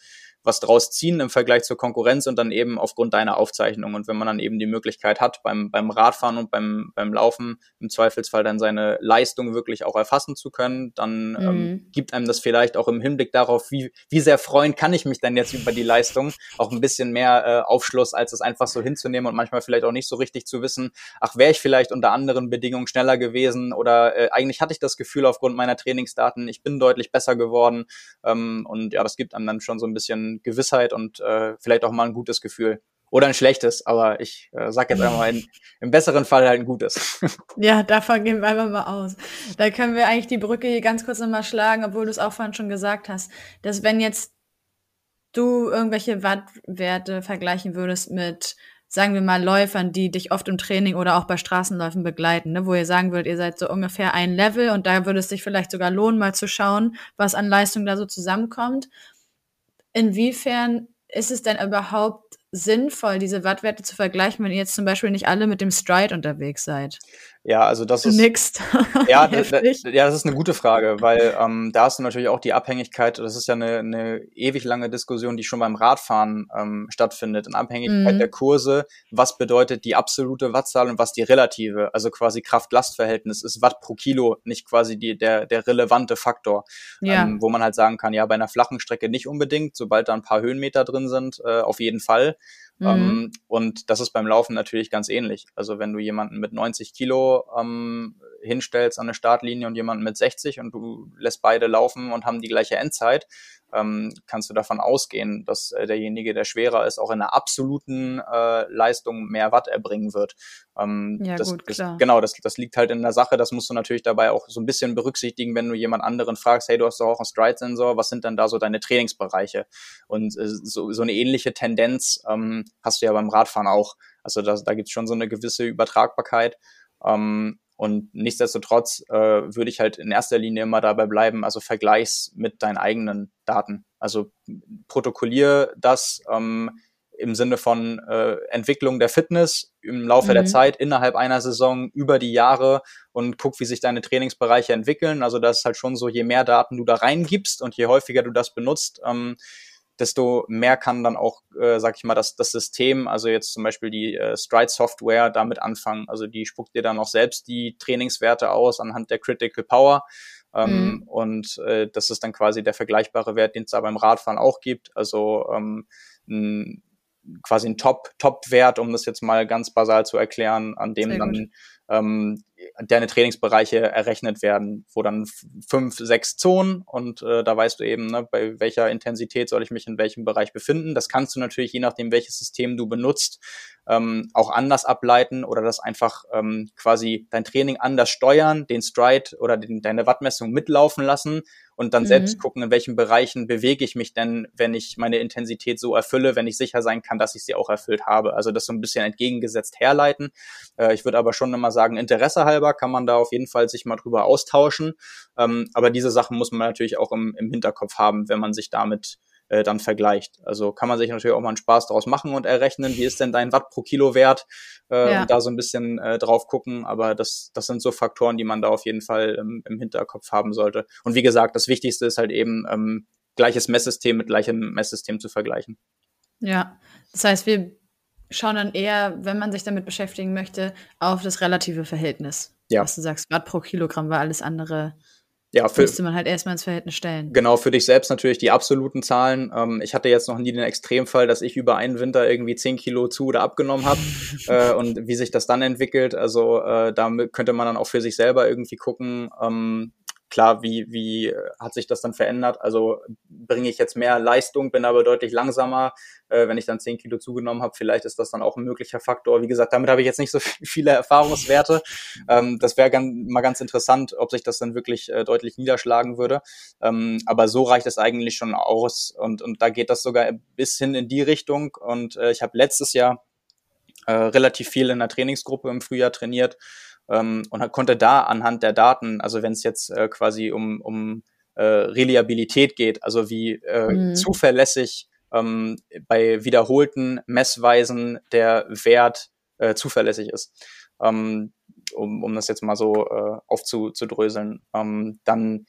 was draus ziehen im Vergleich zur Konkurrenz und dann eben aufgrund deiner Aufzeichnung. Und wenn man dann eben die Möglichkeit hat, beim, beim Radfahren und beim, beim Laufen im Zweifelsfall dann seine Leistung wirklich auch erfassen zu können, dann ähm, mhm. ähm, gibt einem das vielleicht auch im Hinblick darauf, wie, wie sehr freuen kann ich mich denn jetzt über die Leistung, auch ein bisschen mehr äh, Aufschluss, als es einfach so hinzunehmen und manchmal vielleicht auch nicht so richtig zu wissen, ach, wäre ich vielleicht unter anderen Bedingungen schneller gewesen oder äh, eigentlich hatte ich das Gefühl aufgrund meiner Trainingsdaten, ich bin deutlich besser geworden. Ähm, und ja, das gibt einem dann schon so ein bisschen Gewissheit und äh, vielleicht auch mal ein gutes Gefühl. Oder ein schlechtes, aber ich äh, sag jetzt einmal ein, im besseren Fall halt ein gutes. Ja, davon gehen wir einfach mal aus. Da können wir eigentlich die Brücke hier ganz kurz nochmal schlagen, obwohl du es auch vorhin schon gesagt hast, dass wenn jetzt du irgendwelche Wattwerte vergleichen würdest mit, sagen wir mal, Läufern, die dich oft im Training oder auch bei Straßenläufen begleiten, ne, wo ihr sagen würdet, ihr seid so ungefähr ein Level und da würde es sich vielleicht sogar lohnen, mal zu schauen, was an Leistung da so zusammenkommt inwiefern ist es denn überhaupt sinnvoll, diese Wattwerte zu vergleichen, wenn ihr jetzt zum Beispiel nicht alle mit dem Stride unterwegs seid? Ja, also das ist. Nix. ja, ja, das ist eine gute Frage, weil ähm, da hast du natürlich auch die Abhängigkeit, das ist ja eine, eine ewig lange Diskussion, die schon beim Radfahren ähm, stattfindet, in Abhängigkeit mhm. der Kurse, was bedeutet die absolute Wattzahl und was die relative, also quasi Kraft-Last-Verhältnis ist Watt pro Kilo, nicht quasi die, der, der relevante Faktor, ja. ähm, wo man halt sagen kann, ja, bei einer flachen Strecke nicht unbedingt, sobald da ein paar Höhenmeter drin sind, äh, auf jeden Fall. Mhm. Ähm, und das ist beim Laufen natürlich ganz ähnlich. Also wenn du jemanden mit 90 Kilo ähm, hinstellst an eine Startlinie und jemanden mit 60 und du lässt beide laufen und haben die gleiche Endzeit, ähm, kannst du davon ausgehen, dass äh, derjenige, der schwerer ist, auch in einer absoluten äh, Leistung mehr Watt erbringen wird. Ähm, ja, das, gut, das, klar. Genau, das, das liegt halt in der Sache. Das musst du natürlich dabei auch so ein bisschen berücksichtigen, wenn du jemand anderen fragst, hey, du hast doch auch einen Stride-Sensor, was sind denn da so deine Trainingsbereiche? Und äh, so, so eine ähnliche Tendenz ähm, hast du ja beim Radfahren auch. Also da, da gibt es schon so eine gewisse Übertragbarkeit. Ähm, und nichtsdestotrotz äh, würde ich halt in erster Linie immer dabei bleiben, also vergleichs mit deinen eigenen Daten. Also protokollier das ähm, im Sinne von äh, Entwicklung der Fitness im Laufe mhm. der Zeit innerhalb einer Saison über die Jahre und guck, wie sich deine Trainingsbereiche entwickeln. Also das ist halt schon so, je mehr Daten du da reingibst und je häufiger du das benutzt, ähm, desto mehr kann dann auch, äh, sag ich mal, das, das System, also jetzt zum Beispiel die äh, Stride-Software damit anfangen. Also die spuckt dir dann auch selbst die Trainingswerte aus anhand der Critical Power. Ähm, mhm. Und äh, das ist dann quasi der vergleichbare Wert, den es da beim Radfahren auch gibt. Also ähm, ein, quasi ein Top, Top-Wert, um das jetzt mal ganz basal zu erklären, an dem Sehr dann ähm, deine Trainingsbereiche errechnet werden, wo dann fünf, sechs Zonen und äh, da weißt du eben, ne, bei welcher Intensität soll ich mich in welchem Bereich befinden. Das kannst du natürlich, je nachdem, welches System du benutzt, ähm, auch anders ableiten oder das einfach ähm, quasi dein Training anders steuern, den Stride oder den, deine Wattmessung mitlaufen lassen und dann mhm. selbst gucken, in welchen Bereichen bewege ich mich denn, wenn ich meine Intensität so erfülle, wenn ich sicher sein kann, dass ich sie auch erfüllt habe. Also das so ein bisschen entgegengesetzt herleiten. Äh, ich würde aber schon immer sagen, Interesse halber kann man da auf jeden Fall sich mal drüber austauschen. Ähm, aber diese Sachen muss man natürlich auch im, im Hinterkopf haben, wenn man sich damit äh, dann vergleicht. Also kann man sich natürlich auch mal einen Spaß daraus machen und errechnen, wie ist denn dein Watt pro Kilo Wert äh, ja. und da so ein bisschen äh, drauf gucken. Aber das, das sind so Faktoren, die man da auf jeden Fall im, im Hinterkopf haben sollte. Und wie gesagt, das Wichtigste ist halt eben, ähm, gleiches Messsystem mit gleichem Messsystem zu vergleichen. Ja, das heißt, wir schauen dann eher, wenn man sich damit beschäftigen möchte, auf das relative Verhältnis. Ja. Was du sagst, Watt pro Kilogramm, weil alles andere ja, für, müsste man halt erstmal ins Verhältnis stellen. Genau, für dich selbst natürlich die absoluten Zahlen. Ähm, ich hatte jetzt noch nie den Extremfall, dass ich über einen Winter irgendwie 10 Kilo zu oder abgenommen habe äh, und wie sich das dann entwickelt. Also äh, da könnte man dann auch für sich selber irgendwie gucken, ähm, klar, wie, wie äh, hat sich das dann verändert? Also bringe ich jetzt mehr Leistung, bin aber deutlich langsamer, äh, wenn ich dann zehn Kilo zugenommen habe, vielleicht ist das dann auch ein möglicher Faktor. Wie gesagt, damit habe ich jetzt nicht so viele Erfahrungswerte. Ähm, das wäre mal ganz interessant, ob sich das dann wirklich äh, deutlich niederschlagen würde. Ähm, aber so reicht es eigentlich schon aus und, und da geht das sogar bis hin in die Richtung. Und äh, ich habe letztes Jahr äh, relativ viel in der Trainingsgruppe im Frühjahr trainiert ähm, und konnte da anhand der Daten, also wenn es jetzt äh, quasi um, um äh, Reliabilität geht, also wie äh, mhm. zuverlässig ähm, bei wiederholten Messweisen der Wert äh, zuverlässig ist. Ähm, um, um das jetzt mal so äh, aufzudröseln. Ähm, dann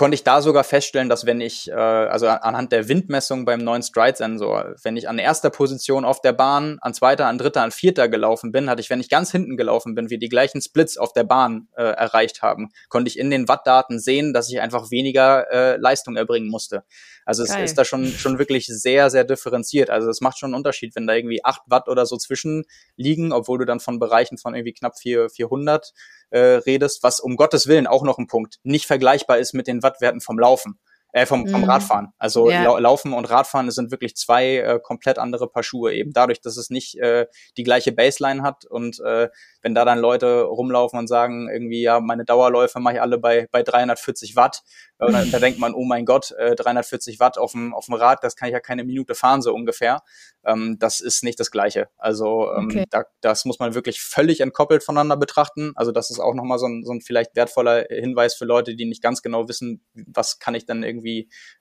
konnte ich da sogar feststellen, dass wenn ich, äh, also anhand der Windmessung beim neuen Stride-Sensor, wenn ich an erster Position auf der Bahn, an zweiter, an dritter, an vierter gelaufen bin, hatte ich, wenn ich ganz hinten gelaufen bin, wir die gleichen Splits auf der Bahn äh, erreicht haben, konnte ich in den Wattdaten sehen, dass ich einfach weniger äh, Leistung erbringen musste. Also Geil. es ist da schon, schon wirklich sehr, sehr differenziert. Also es macht schon einen Unterschied, wenn da irgendwie acht Watt oder so zwischen liegen, obwohl du dann von Bereichen von irgendwie knapp vier, 400 äh, redest, was um Gottes Willen auch noch ein Punkt nicht vergleichbar ist mit den Wattwerten vom Laufen äh, vom, vom mhm. Radfahren. Also ja. Laufen und Radfahren sind wirklich zwei äh, komplett andere Paar Schuhe, eben dadurch, dass es nicht äh, die gleiche Baseline hat und äh, wenn da dann Leute rumlaufen und sagen, irgendwie, ja, meine Dauerläufe mache ich alle bei, bei 340 Watt, äh, da, da denkt man, oh mein Gott, äh, 340 Watt auf dem, auf dem Rad, das kann ich ja keine Minute fahren, so ungefähr. Ähm, das ist nicht das Gleiche. Also ähm, okay. da, das muss man wirklich völlig entkoppelt voneinander betrachten. Also das ist auch nochmal so ein, so ein vielleicht wertvoller Hinweis für Leute, die nicht ganz genau wissen, was kann ich dann irgendwie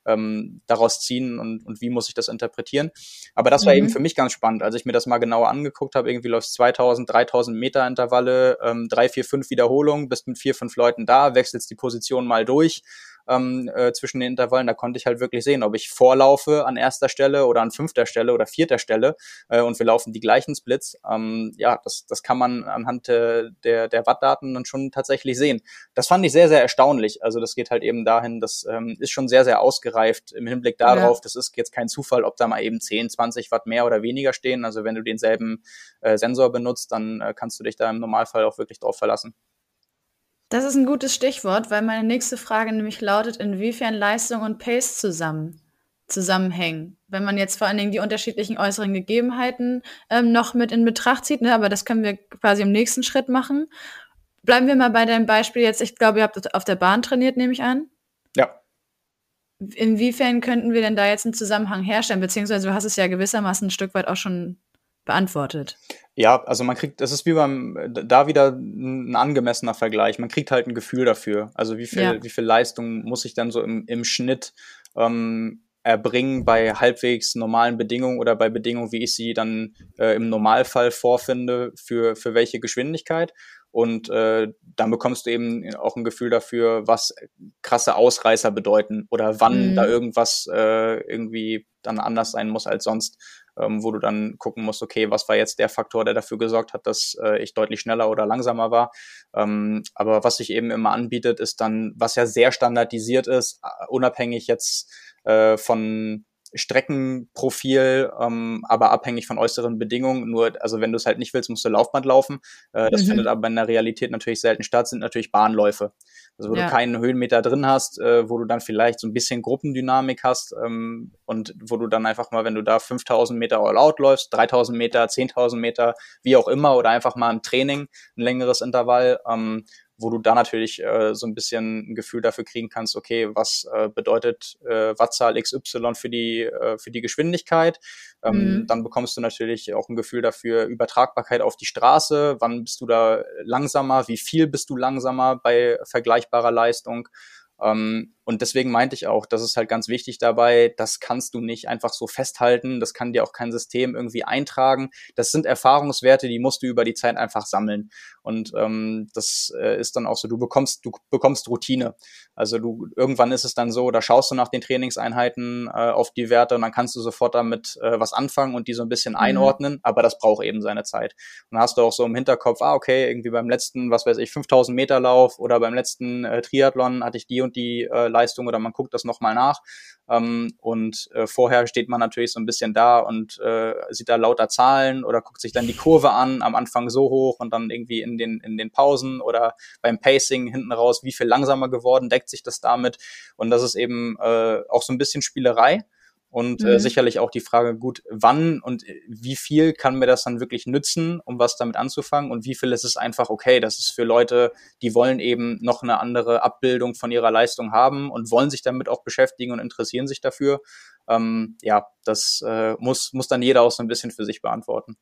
ähm, daraus ziehen und, und wie muss ich das interpretieren. Aber das war mhm. eben für mich ganz spannend, als ich mir das mal genauer angeguckt habe. Irgendwie läuft 2000, 3000 Meter Intervalle, ähm, drei, vier, fünf Wiederholungen, bist mit vier, fünf Leuten da, wechselst die Position mal durch ähm, äh, zwischen den Intervallen. Da konnte ich halt wirklich sehen, ob ich vorlaufe an erster Stelle oder an fünfter Stelle oder vierter Stelle äh, und wir laufen die gleichen Splits. Ähm, ja, das, das kann man anhand äh, der, der Wattdaten dann schon tatsächlich sehen. Das fand ich sehr, sehr erstaunlich. Also das geht halt eben dahin, das ähm, ist schon sehr, sehr ausgereift im Hinblick darauf. Ja. Das ist jetzt kein Zufall, ob da mal eben 10, 20 Watt mehr oder weniger stehen. Also wenn du denselben äh, Sensor benutzt, dann äh, kannst du dich da im Normalfall auch wirklich drauf verlassen. Das ist ein gutes Stichwort, weil meine nächste Frage nämlich lautet, inwiefern Leistung und Pace zusammen zusammenhängen. Wenn man jetzt vor allen Dingen die unterschiedlichen äußeren Gegebenheiten ähm, noch mit in Betracht zieht, ne, aber das können wir quasi im nächsten Schritt machen. Bleiben wir mal bei deinem Beispiel jetzt. Ich glaube, ihr habt auf der Bahn trainiert, nehme ich an. Ja. Inwiefern könnten wir denn da jetzt einen Zusammenhang herstellen? Beziehungsweise du hast es ja gewissermaßen ein Stück weit auch schon beantwortet. Ja, also man kriegt, das ist wie beim, da wieder ein angemessener Vergleich. Man kriegt halt ein Gefühl dafür. Also wie viel, ja. wie viel Leistung muss ich dann so im, im Schnitt ähm, erbringen bei halbwegs normalen Bedingungen oder bei Bedingungen, wie ich sie dann äh, im Normalfall vorfinde, für, für welche Geschwindigkeit. Und äh, dann bekommst du eben auch ein Gefühl dafür, was krasse Ausreißer bedeuten oder wann mhm. da irgendwas äh, irgendwie dann anders sein muss als sonst ähm, wo du dann gucken musst, okay, was war jetzt der Faktor, der dafür gesorgt hat, dass äh, ich deutlich schneller oder langsamer war. Ähm, aber was sich eben immer anbietet, ist dann, was ja sehr standardisiert ist, uh, unabhängig jetzt äh, von Streckenprofil, ähm, aber abhängig von äußeren Bedingungen. Nur, also wenn du es halt nicht willst, musst du Laufband laufen. Äh, das mhm. findet aber in der Realität natürlich selten statt, sind natürlich Bahnläufe. Also wo ja. du keinen Höhenmeter drin hast, äh, wo du dann vielleicht so ein bisschen Gruppendynamik hast ähm, und wo du dann einfach mal, wenn du da 5000 Meter All-Out läufst, 3000 Meter, 10.000 Meter, wie auch immer, oder einfach mal im Training ein längeres Intervall, ähm, wo du da natürlich äh, so ein bisschen ein Gefühl dafür kriegen kannst, okay, was äh, bedeutet äh, Wattzahl XY für die, äh, für die Geschwindigkeit. Ähm, mhm. Dann bekommst du natürlich auch ein Gefühl dafür, Übertragbarkeit auf die Straße, wann bist du da langsamer, wie viel bist du langsamer bei vergleichbarer Leistung. Ähm, und deswegen meinte ich auch, das ist halt ganz wichtig dabei, das kannst du nicht einfach so festhalten, das kann dir auch kein System irgendwie eintragen. Das sind Erfahrungswerte, die musst du über die Zeit einfach sammeln. Und ähm, das äh, ist dann auch so, du bekommst, du bekommst Routine. Also du irgendwann ist es dann so, da schaust du nach den Trainingseinheiten äh, auf die Werte und dann kannst du sofort damit äh, was anfangen und die so ein bisschen mhm. einordnen, aber das braucht eben seine Zeit. Und dann hast du auch so im Hinterkopf, ah, okay, irgendwie beim letzten, was weiß ich, 5000 Meter Lauf oder beim letzten äh, Triathlon hatte ich die und die äh, Leistung oder man guckt das nochmal nach. Ähm, und äh, vorher steht man natürlich so ein bisschen da und äh, sieht da lauter Zahlen oder guckt sich dann die Kurve an, am Anfang so hoch und dann irgendwie in den, in den Pausen oder beim Pacing hinten raus, wie viel langsamer geworden, deckt sich das damit. Und das ist eben äh, auch so ein bisschen Spielerei. Und äh, mhm. äh, sicherlich auch die Frage, gut, wann und äh, wie viel kann mir das dann wirklich nützen, um was damit anzufangen und wie viel ist es einfach okay, das ist für Leute, die wollen eben noch eine andere Abbildung von ihrer Leistung haben und wollen sich damit auch beschäftigen und interessieren sich dafür. Ähm, ja, das äh, muss, muss dann jeder auch so ein bisschen für sich beantworten.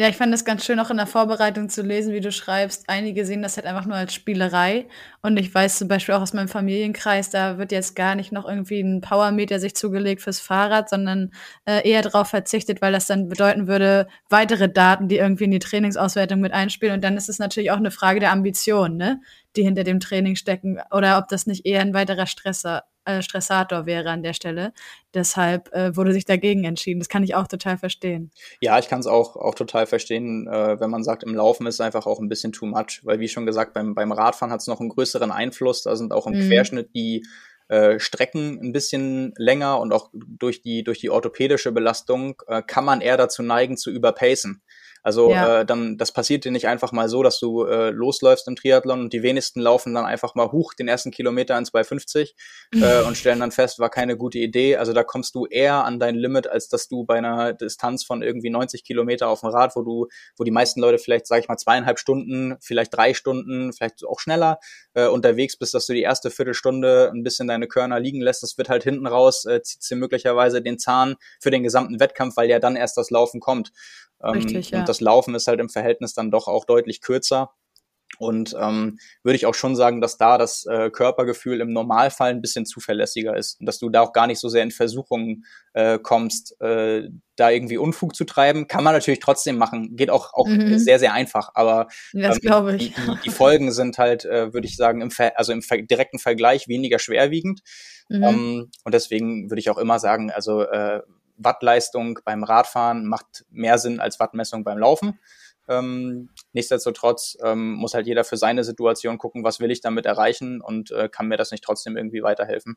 Ja, ich fand es ganz schön, auch in der Vorbereitung zu lesen, wie du schreibst. Einige sehen das halt einfach nur als Spielerei. Und ich weiß zum Beispiel auch aus meinem Familienkreis, da wird jetzt gar nicht noch irgendwie ein Powermeter sich zugelegt fürs Fahrrad, sondern äh, eher darauf verzichtet, weil das dann bedeuten würde, weitere Daten, die irgendwie in die Trainingsauswertung mit einspielen. Und dann ist es natürlich auch eine Frage der Ambition, ne? Die hinter dem Training stecken. Oder ob das nicht eher ein weiterer Stresser äh, Stressator wäre an der Stelle. Deshalb äh, wurde sich dagegen entschieden. Das kann ich auch total verstehen. Ja, ich kann es auch, auch total verstehen, äh, wenn man sagt, im Laufen ist es einfach auch ein bisschen too much, weil wie schon gesagt, beim, beim Radfahren hat es noch einen größeren Einfluss. Da sind auch im mhm. Querschnitt die äh, Strecken ein bisschen länger und auch durch die, durch die orthopädische Belastung äh, kann man eher dazu neigen zu überpacen. Also ja. äh, dann, das passiert dir nicht einfach mal so, dass du äh, losläufst im Triathlon und die wenigsten laufen dann einfach mal hoch den ersten Kilometer in 2,50 äh, und stellen dann fest, war keine gute Idee. Also da kommst du eher an dein Limit, als dass du bei einer Distanz von irgendwie 90 Kilometer auf dem Rad, wo du, wo die meisten Leute vielleicht, sag ich mal, zweieinhalb Stunden, vielleicht drei Stunden, vielleicht auch schneller äh, unterwegs bist, dass du die erste Viertelstunde ein bisschen deine Körner liegen lässt. Das wird halt hinten raus, äh, zieht dir möglicherweise den Zahn für den gesamten Wettkampf, weil ja dann erst das Laufen kommt. Ähm, Richtig, ja. Und das Laufen ist halt im Verhältnis dann doch auch deutlich kürzer. Und ähm, würde ich auch schon sagen, dass da das äh, Körpergefühl im Normalfall ein bisschen zuverlässiger ist und dass du da auch gar nicht so sehr in Versuchungen äh, kommst, äh, da irgendwie Unfug zu treiben. Kann man natürlich trotzdem machen, geht auch, auch mhm. sehr, sehr einfach, aber das ähm. Die, die, Folgen sind halt, äh, würde ich sagen, im, Ver also im Ver direkten Vergleich weniger schwerwiegend. Mhm. Ähm, und deswegen würde ich auch immer sagen, also äh, Wattleistung beim Radfahren macht mehr Sinn als Wattmessung beim Laufen. Ähm, nichtsdestotrotz ähm, muss halt jeder für seine Situation gucken, was will ich damit erreichen und äh, kann mir das nicht trotzdem irgendwie weiterhelfen.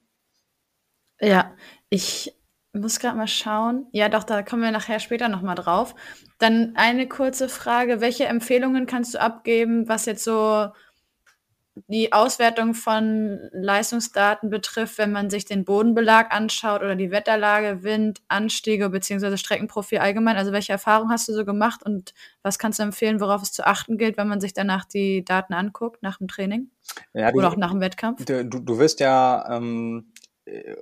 Ja, ich muss gerade mal schauen. Ja, doch, da kommen wir nachher später nochmal drauf. Dann eine kurze Frage. Welche Empfehlungen kannst du abgeben, was jetzt so die Auswertung von Leistungsdaten betrifft, wenn man sich den Bodenbelag anschaut oder die Wetterlage, Wind, Anstiege bzw. Streckenprofil allgemein. Also welche Erfahrungen hast du so gemacht und was kannst du empfehlen, worauf es zu achten gilt, wenn man sich danach die Daten anguckt, nach dem Training ja, die, oder auch nach dem Wettkampf? Du, du wirst ja ähm, äh,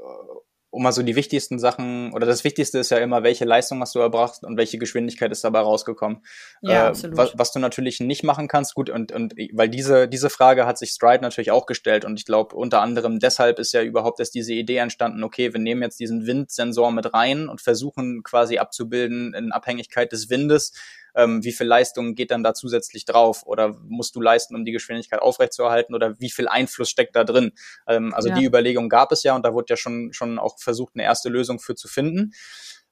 um mal so die wichtigsten Sachen, oder das Wichtigste ist ja immer, welche Leistung hast du erbracht und welche Geschwindigkeit ist dabei rausgekommen. Ja, äh, absolut. Was, was, du natürlich nicht machen kannst, gut, und, und weil diese, diese Frage hat sich Stride natürlich auch gestellt und ich glaube, unter anderem deshalb ist ja überhaupt erst diese Idee entstanden, okay, wir nehmen jetzt diesen Windsensor mit rein und versuchen quasi abzubilden in Abhängigkeit des Windes, ähm, wie viel Leistung geht dann da zusätzlich drauf oder musst du leisten, um die Geschwindigkeit aufrechtzuerhalten oder wie viel Einfluss steckt da drin? Ähm, also ja. die Überlegung gab es ja und da wurde ja schon, schon auch versucht, eine erste Lösung für zu finden.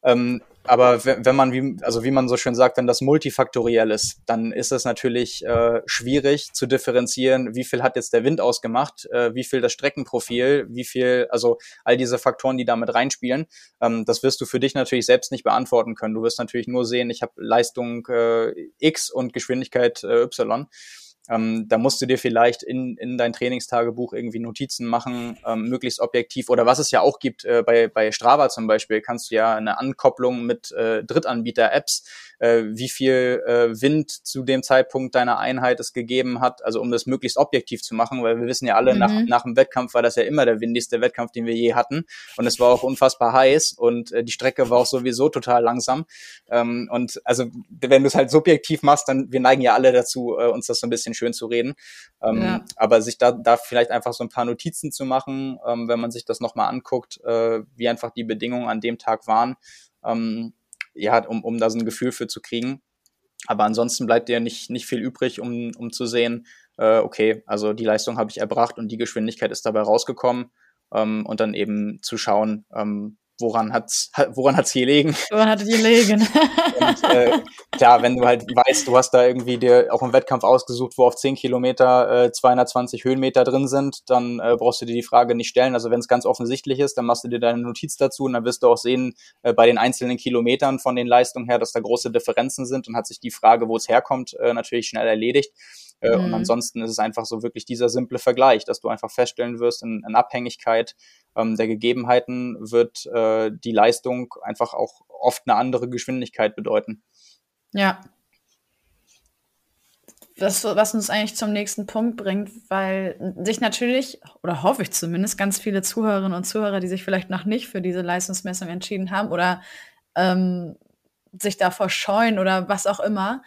Ähm, aber wenn man, wie, also wie man so schön sagt, wenn das multifaktoriell ist, dann ist es natürlich äh, schwierig zu differenzieren, wie viel hat jetzt der Wind ausgemacht, äh, wie viel das Streckenprofil, wie viel, also all diese Faktoren, die damit reinspielen. Ähm, das wirst du für dich natürlich selbst nicht beantworten können. Du wirst natürlich nur sehen, ich habe Leistung äh, X und Geschwindigkeit äh, Y. Ähm, da musst du dir vielleicht in, in dein Trainingstagebuch irgendwie Notizen machen, ähm, möglichst objektiv. Oder was es ja auch gibt, äh, bei, bei Strava zum Beispiel, kannst du ja eine Ankopplung mit äh, Drittanbieter-Apps äh, wie viel äh, Wind zu dem Zeitpunkt deiner Einheit es gegeben hat, also um das möglichst objektiv zu machen, weil wir wissen ja alle, mhm. nach, nach dem Wettkampf war das ja immer der windigste Wettkampf, den wir je hatten und es war auch unfassbar heiß und äh, die Strecke war auch sowieso total langsam ähm, und also wenn du es halt subjektiv machst, dann wir neigen ja alle dazu, äh, uns das so ein bisschen schön zu reden, ähm, ja. aber sich da, da vielleicht einfach so ein paar Notizen zu machen, ähm, wenn man sich das nochmal anguckt, äh, wie einfach die Bedingungen an dem Tag waren, ähm, ja, um, um da so ein Gefühl für zu kriegen. Aber ansonsten bleibt dir nicht, nicht viel übrig, um, um zu sehen, äh, okay, also die Leistung habe ich erbracht und die Geschwindigkeit ist dabei rausgekommen. Ähm, und dann eben zu schauen, ähm, woran hat's, woran hat's gelegen? Woran hat es gelegen? Und äh, klar, wenn du halt weißt, du hast da irgendwie dir auch einen Wettkampf ausgesucht, wo auf 10 Kilometer äh, 220 Höhenmeter drin sind, dann äh, brauchst du dir die Frage nicht stellen. Also wenn es ganz offensichtlich ist, dann machst du dir deine Notiz dazu und dann wirst du auch sehen, äh, bei den einzelnen Kilometern von den Leistungen her, dass da große Differenzen sind und hat sich die Frage, wo es herkommt, äh, natürlich schnell erledigt. Äh, mhm. Und ansonsten ist es einfach so wirklich dieser simple Vergleich, dass du einfach feststellen wirst, in, in Abhängigkeit ähm, der Gegebenheiten wird äh, die Leistung einfach auch oft eine andere Geschwindigkeit bedeuten. Ja. Das, was uns eigentlich zum nächsten Punkt bringt, weil sich natürlich, oder hoffe ich zumindest, ganz viele Zuhörerinnen und Zuhörer, die sich vielleicht noch nicht für diese Leistungsmessung entschieden haben oder ähm, sich davor scheuen oder was auch immer,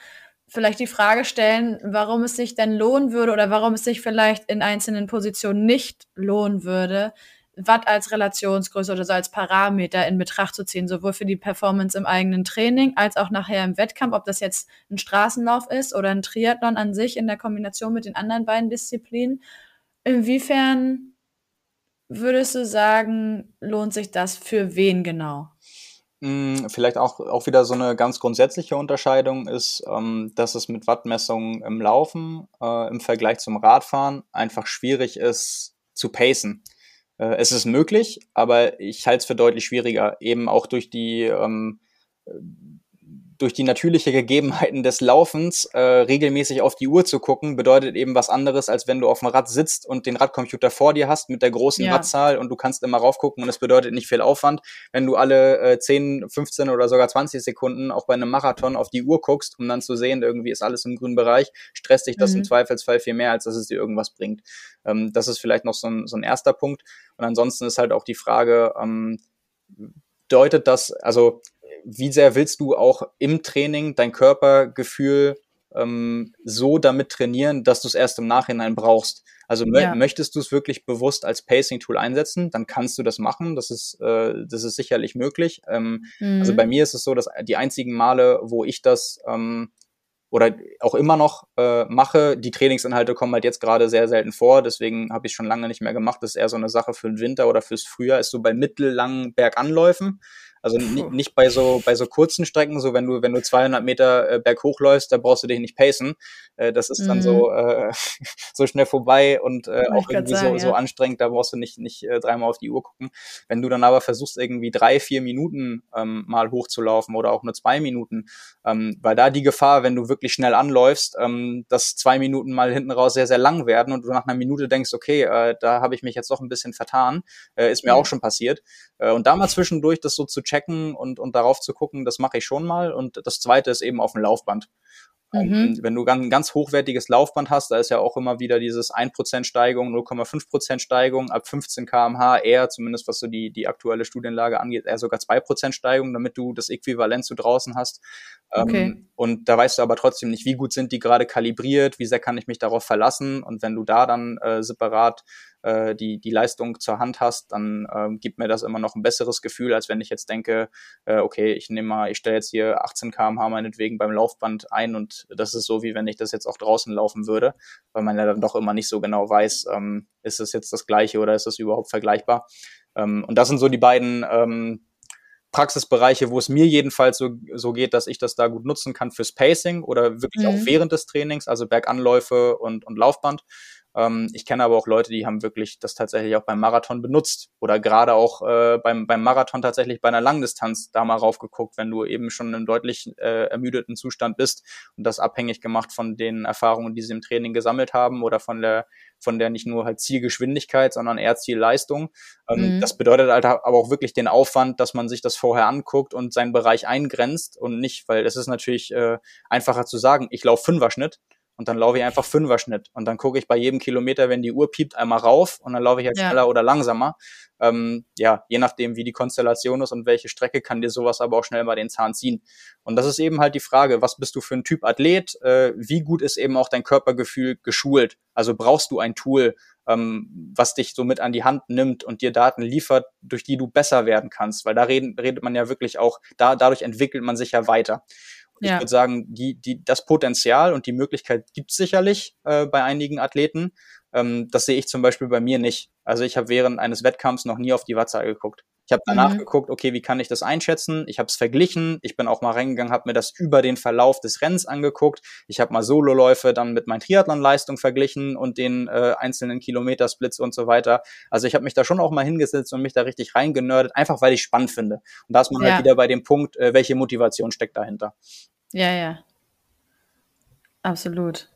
vielleicht die Frage stellen, warum es sich denn lohnen würde oder warum es sich vielleicht in einzelnen Positionen nicht lohnen würde, Watt als Relationsgröße oder so als Parameter in Betracht zu ziehen, sowohl für die Performance im eigenen Training als auch nachher im Wettkampf, ob das jetzt ein Straßenlauf ist oder ein Triathlon an sich in der Kombination mit den anderen beiden Disziplinen. Inwiefern würdest du sagen, lohnt sich das für wen genau? Hm, vielleicht auch, auch wieder so eine ganz grundsätzliche Unterscheidung ist, ähm, dass es mit Wattmessungen im Laufen äh, im Vergleich zum Radfahren einfach schwierig ist zu pacen. Äh, es ist möglich, aber ich halte es für deutlich schwieriger, eben auch durch die ähm, durch die natürliche Gegebenheiten des Laufens äh, regelmäßig auf die Uhr zu gucken, bedeutet eben was anderes, als wenn du auf dem Rad sitzt und den Radcomputer vor dir hast mit der großen ja. Radzahl und du kannst immer raufgucken und es bedeutet nicht viel Aufwand. Wenn du alle äh, 10, 15 oder sogar 20 Sekunden auch bei einem Marathon auf die Uhr guckst, um dann zu sehen, irgendwie ist alles im grünen Bereich, stresst dich das mhm. im Zweifelsfall viel mehr, als dass es dir irgendwas bringt. Ähm, das ist vielleicht noch so ein, so ein erster Punkt. Und ansonsten ist halt auch die Frage, ähm, deutet das, also wie sehr willst du auch im Training dein Körpergefühl ähm, so damit trainieren, dass du es erst im Nachhinein brauchst? Also ja. möchtest du es wirklich bewusst als Pacing-Tool einsetzen, dann kannst du das machen. Das ist, äh, das ist sicherlich möglich. Ähm, mhm. Also bei mir ist es so, dass die einzigen Male, wo ich das ähm, oder auch immer noch äh, mache, die Trainingsinhalte kommen halt jetzt gerade sehr selten vor, deswegen habe ich schon lange nicht mehr gemacht. Das ist eher so eine Sache für den Winter oder fürs Frühjahr, ist so bei mittellangen Berganläufen. Also nicht bei so bei so kurzen Strecken, so wenn du wenn du 200 Meter äh, berghoch läufst, da brauchst du dich nicht pacen. Äh, das ist dann mhm. so äh, so schnell vorbei und äh, auch irgendwie sagen, so, ja. so anstrengend. Da brauchst du nicht nicht äh, dreimal auf die Uhr gucken. Wenn du dann aber versuchst irgendwie drei vier Minuten ähm, mal hochzulaufen oder auch nur zwei Minuten, ähm, weil da die Gefahr, wenn du wirklich schnell anläufst, ähm, dass zwei Minuten mal hinten raus sehr sehr lang werden und du nach einer Minute denkst, okay, äh, da habe ich mich jetzt doch ein bisschen vertan, äh, ist mir mhm. auch schon passiert. Äh, und da mal zwischendurch das so zu checken und, und darauf zu gucken, das mache ich schon mal. Und das zweite ist eben auf dem Laufband. Mhm. Wenn du ein ganz hochwertiges Laufband hast, da ist ja auch immer wieder dieses 1% Steigung, 0,5% Steigung, ab 15 kmh eher, zumindest was so die, die aktuelle Studienlage angeht, eher sogar 2% Steigung, damit du das Äquivalent zu draußen hast. Okay. Ähm, und da weißt du aber trotzdem nicht, wie gut sind die gerade kalibriert, wie sehr kann ich mich darauf verlassen. Und wenn du da dann äh, separat äh, die, die Leistung zur Hand hast, dann äh, gibt mir das immer noch ein besseres Gefühl, als wenn ich jetzt denke, äh, okay, ich nehme mal, ich stelle jetzt hier 18 kmh meinetwegen beim Laufband ein und das ist so, wie wenn ich das jetzt auch draußen laufen würde, weil man ja dann doch immer nicht so genau weiß, ähm, ist es jetzt das gleiche oder ist es überhaupt vergleichbar. Ähm, und das sind so die beiden ähm, Praxisbereiche, wo es mir jedenfalls so, so geht, dass ich das da gut nutzen kann fürs Pacing oder wirklich mhm. auch während des Trainings, also Berganläufe und, und Laufband. Ähm, ich kenne aber auch Leute, die haben wirklich das tatsächlich auch beim Marathon benutzt oder gerade auch äh, beim, beim Marathon tatsächlich bei einer Langdistanz da mal raufgeguckt, wenn du eben schon im deutlich äh, ermüdeten Zustand bist und das abhängig gemacht von den Erfahrungen, die sie im Training gesammelt haben oder von der von der nicht nur halt Zielgeschwindigkeit, sondern eher Zielleistung. Ähm, mhm. Das bedeutet halt aber auch wirklich den Aufwand, dass man sich das vorher anguckt und seinen Bereich eingrenzt und nicht, weil es ist natürlich äh, einfacher zu sagen, ich laufe Fünfer-Schnitt, und dann laufe ich einfach Fünferschnitt. Und dann gucke ich bei jedem Kilometer, wenn die Uhr piept, einmal rauf und dann laufe ich jetzt ja. schneller oder langsamer. Ähm, ja, je nachdem, wie die Konstellation ist und welche Strecke, kann dir sowas aber auch schnell mal den Zahn ziehen. Und das ist eben halt die Frage, was bist du für ein Typ Athlet? Äh, wie gut ist eben auch dein Körpergefühl geschult? Also brauchst du ein Tool, ähm, was dich so mit an die Hand nimmt und dir Daten liefert, durch die du besser werden kannst? Weil da reden, redet man ja wirklich auch, da, dadurch entwickelt man sich ja weiter. Ja. Ich würde sagen, die, die, das Potenzial und die Möglichkeit gibt es sicherlich äh, bei einigen Athleten. Ähm, das sehe ich zum Beispiel bei mir nicht. Also ich habe während eines Wettkampfs noch nie auf die Wattzahl geguckt. Ich habe danach mhm. geguckt, okay, wie kann ich das einschätzen? Ich habe es verglichen. Ich bin auch mal reingegangen, habe mir das über den Verlauf des Rennens angeguckt. Ich habe mal Sololäufe dann mit meinen Triathlon-Leistung verglichen und den äh, einzelnen Kilometersplits und so weiter. Also ich habe mich da schon auch mal hingesetzt und mich da richtig reingenördet, einfach weil ich spannend finde. Und da ist man halt ja. halt wieder bei dem Punkt, äh, welche Motivation steckt dahinter. Ja, ja. Absolut.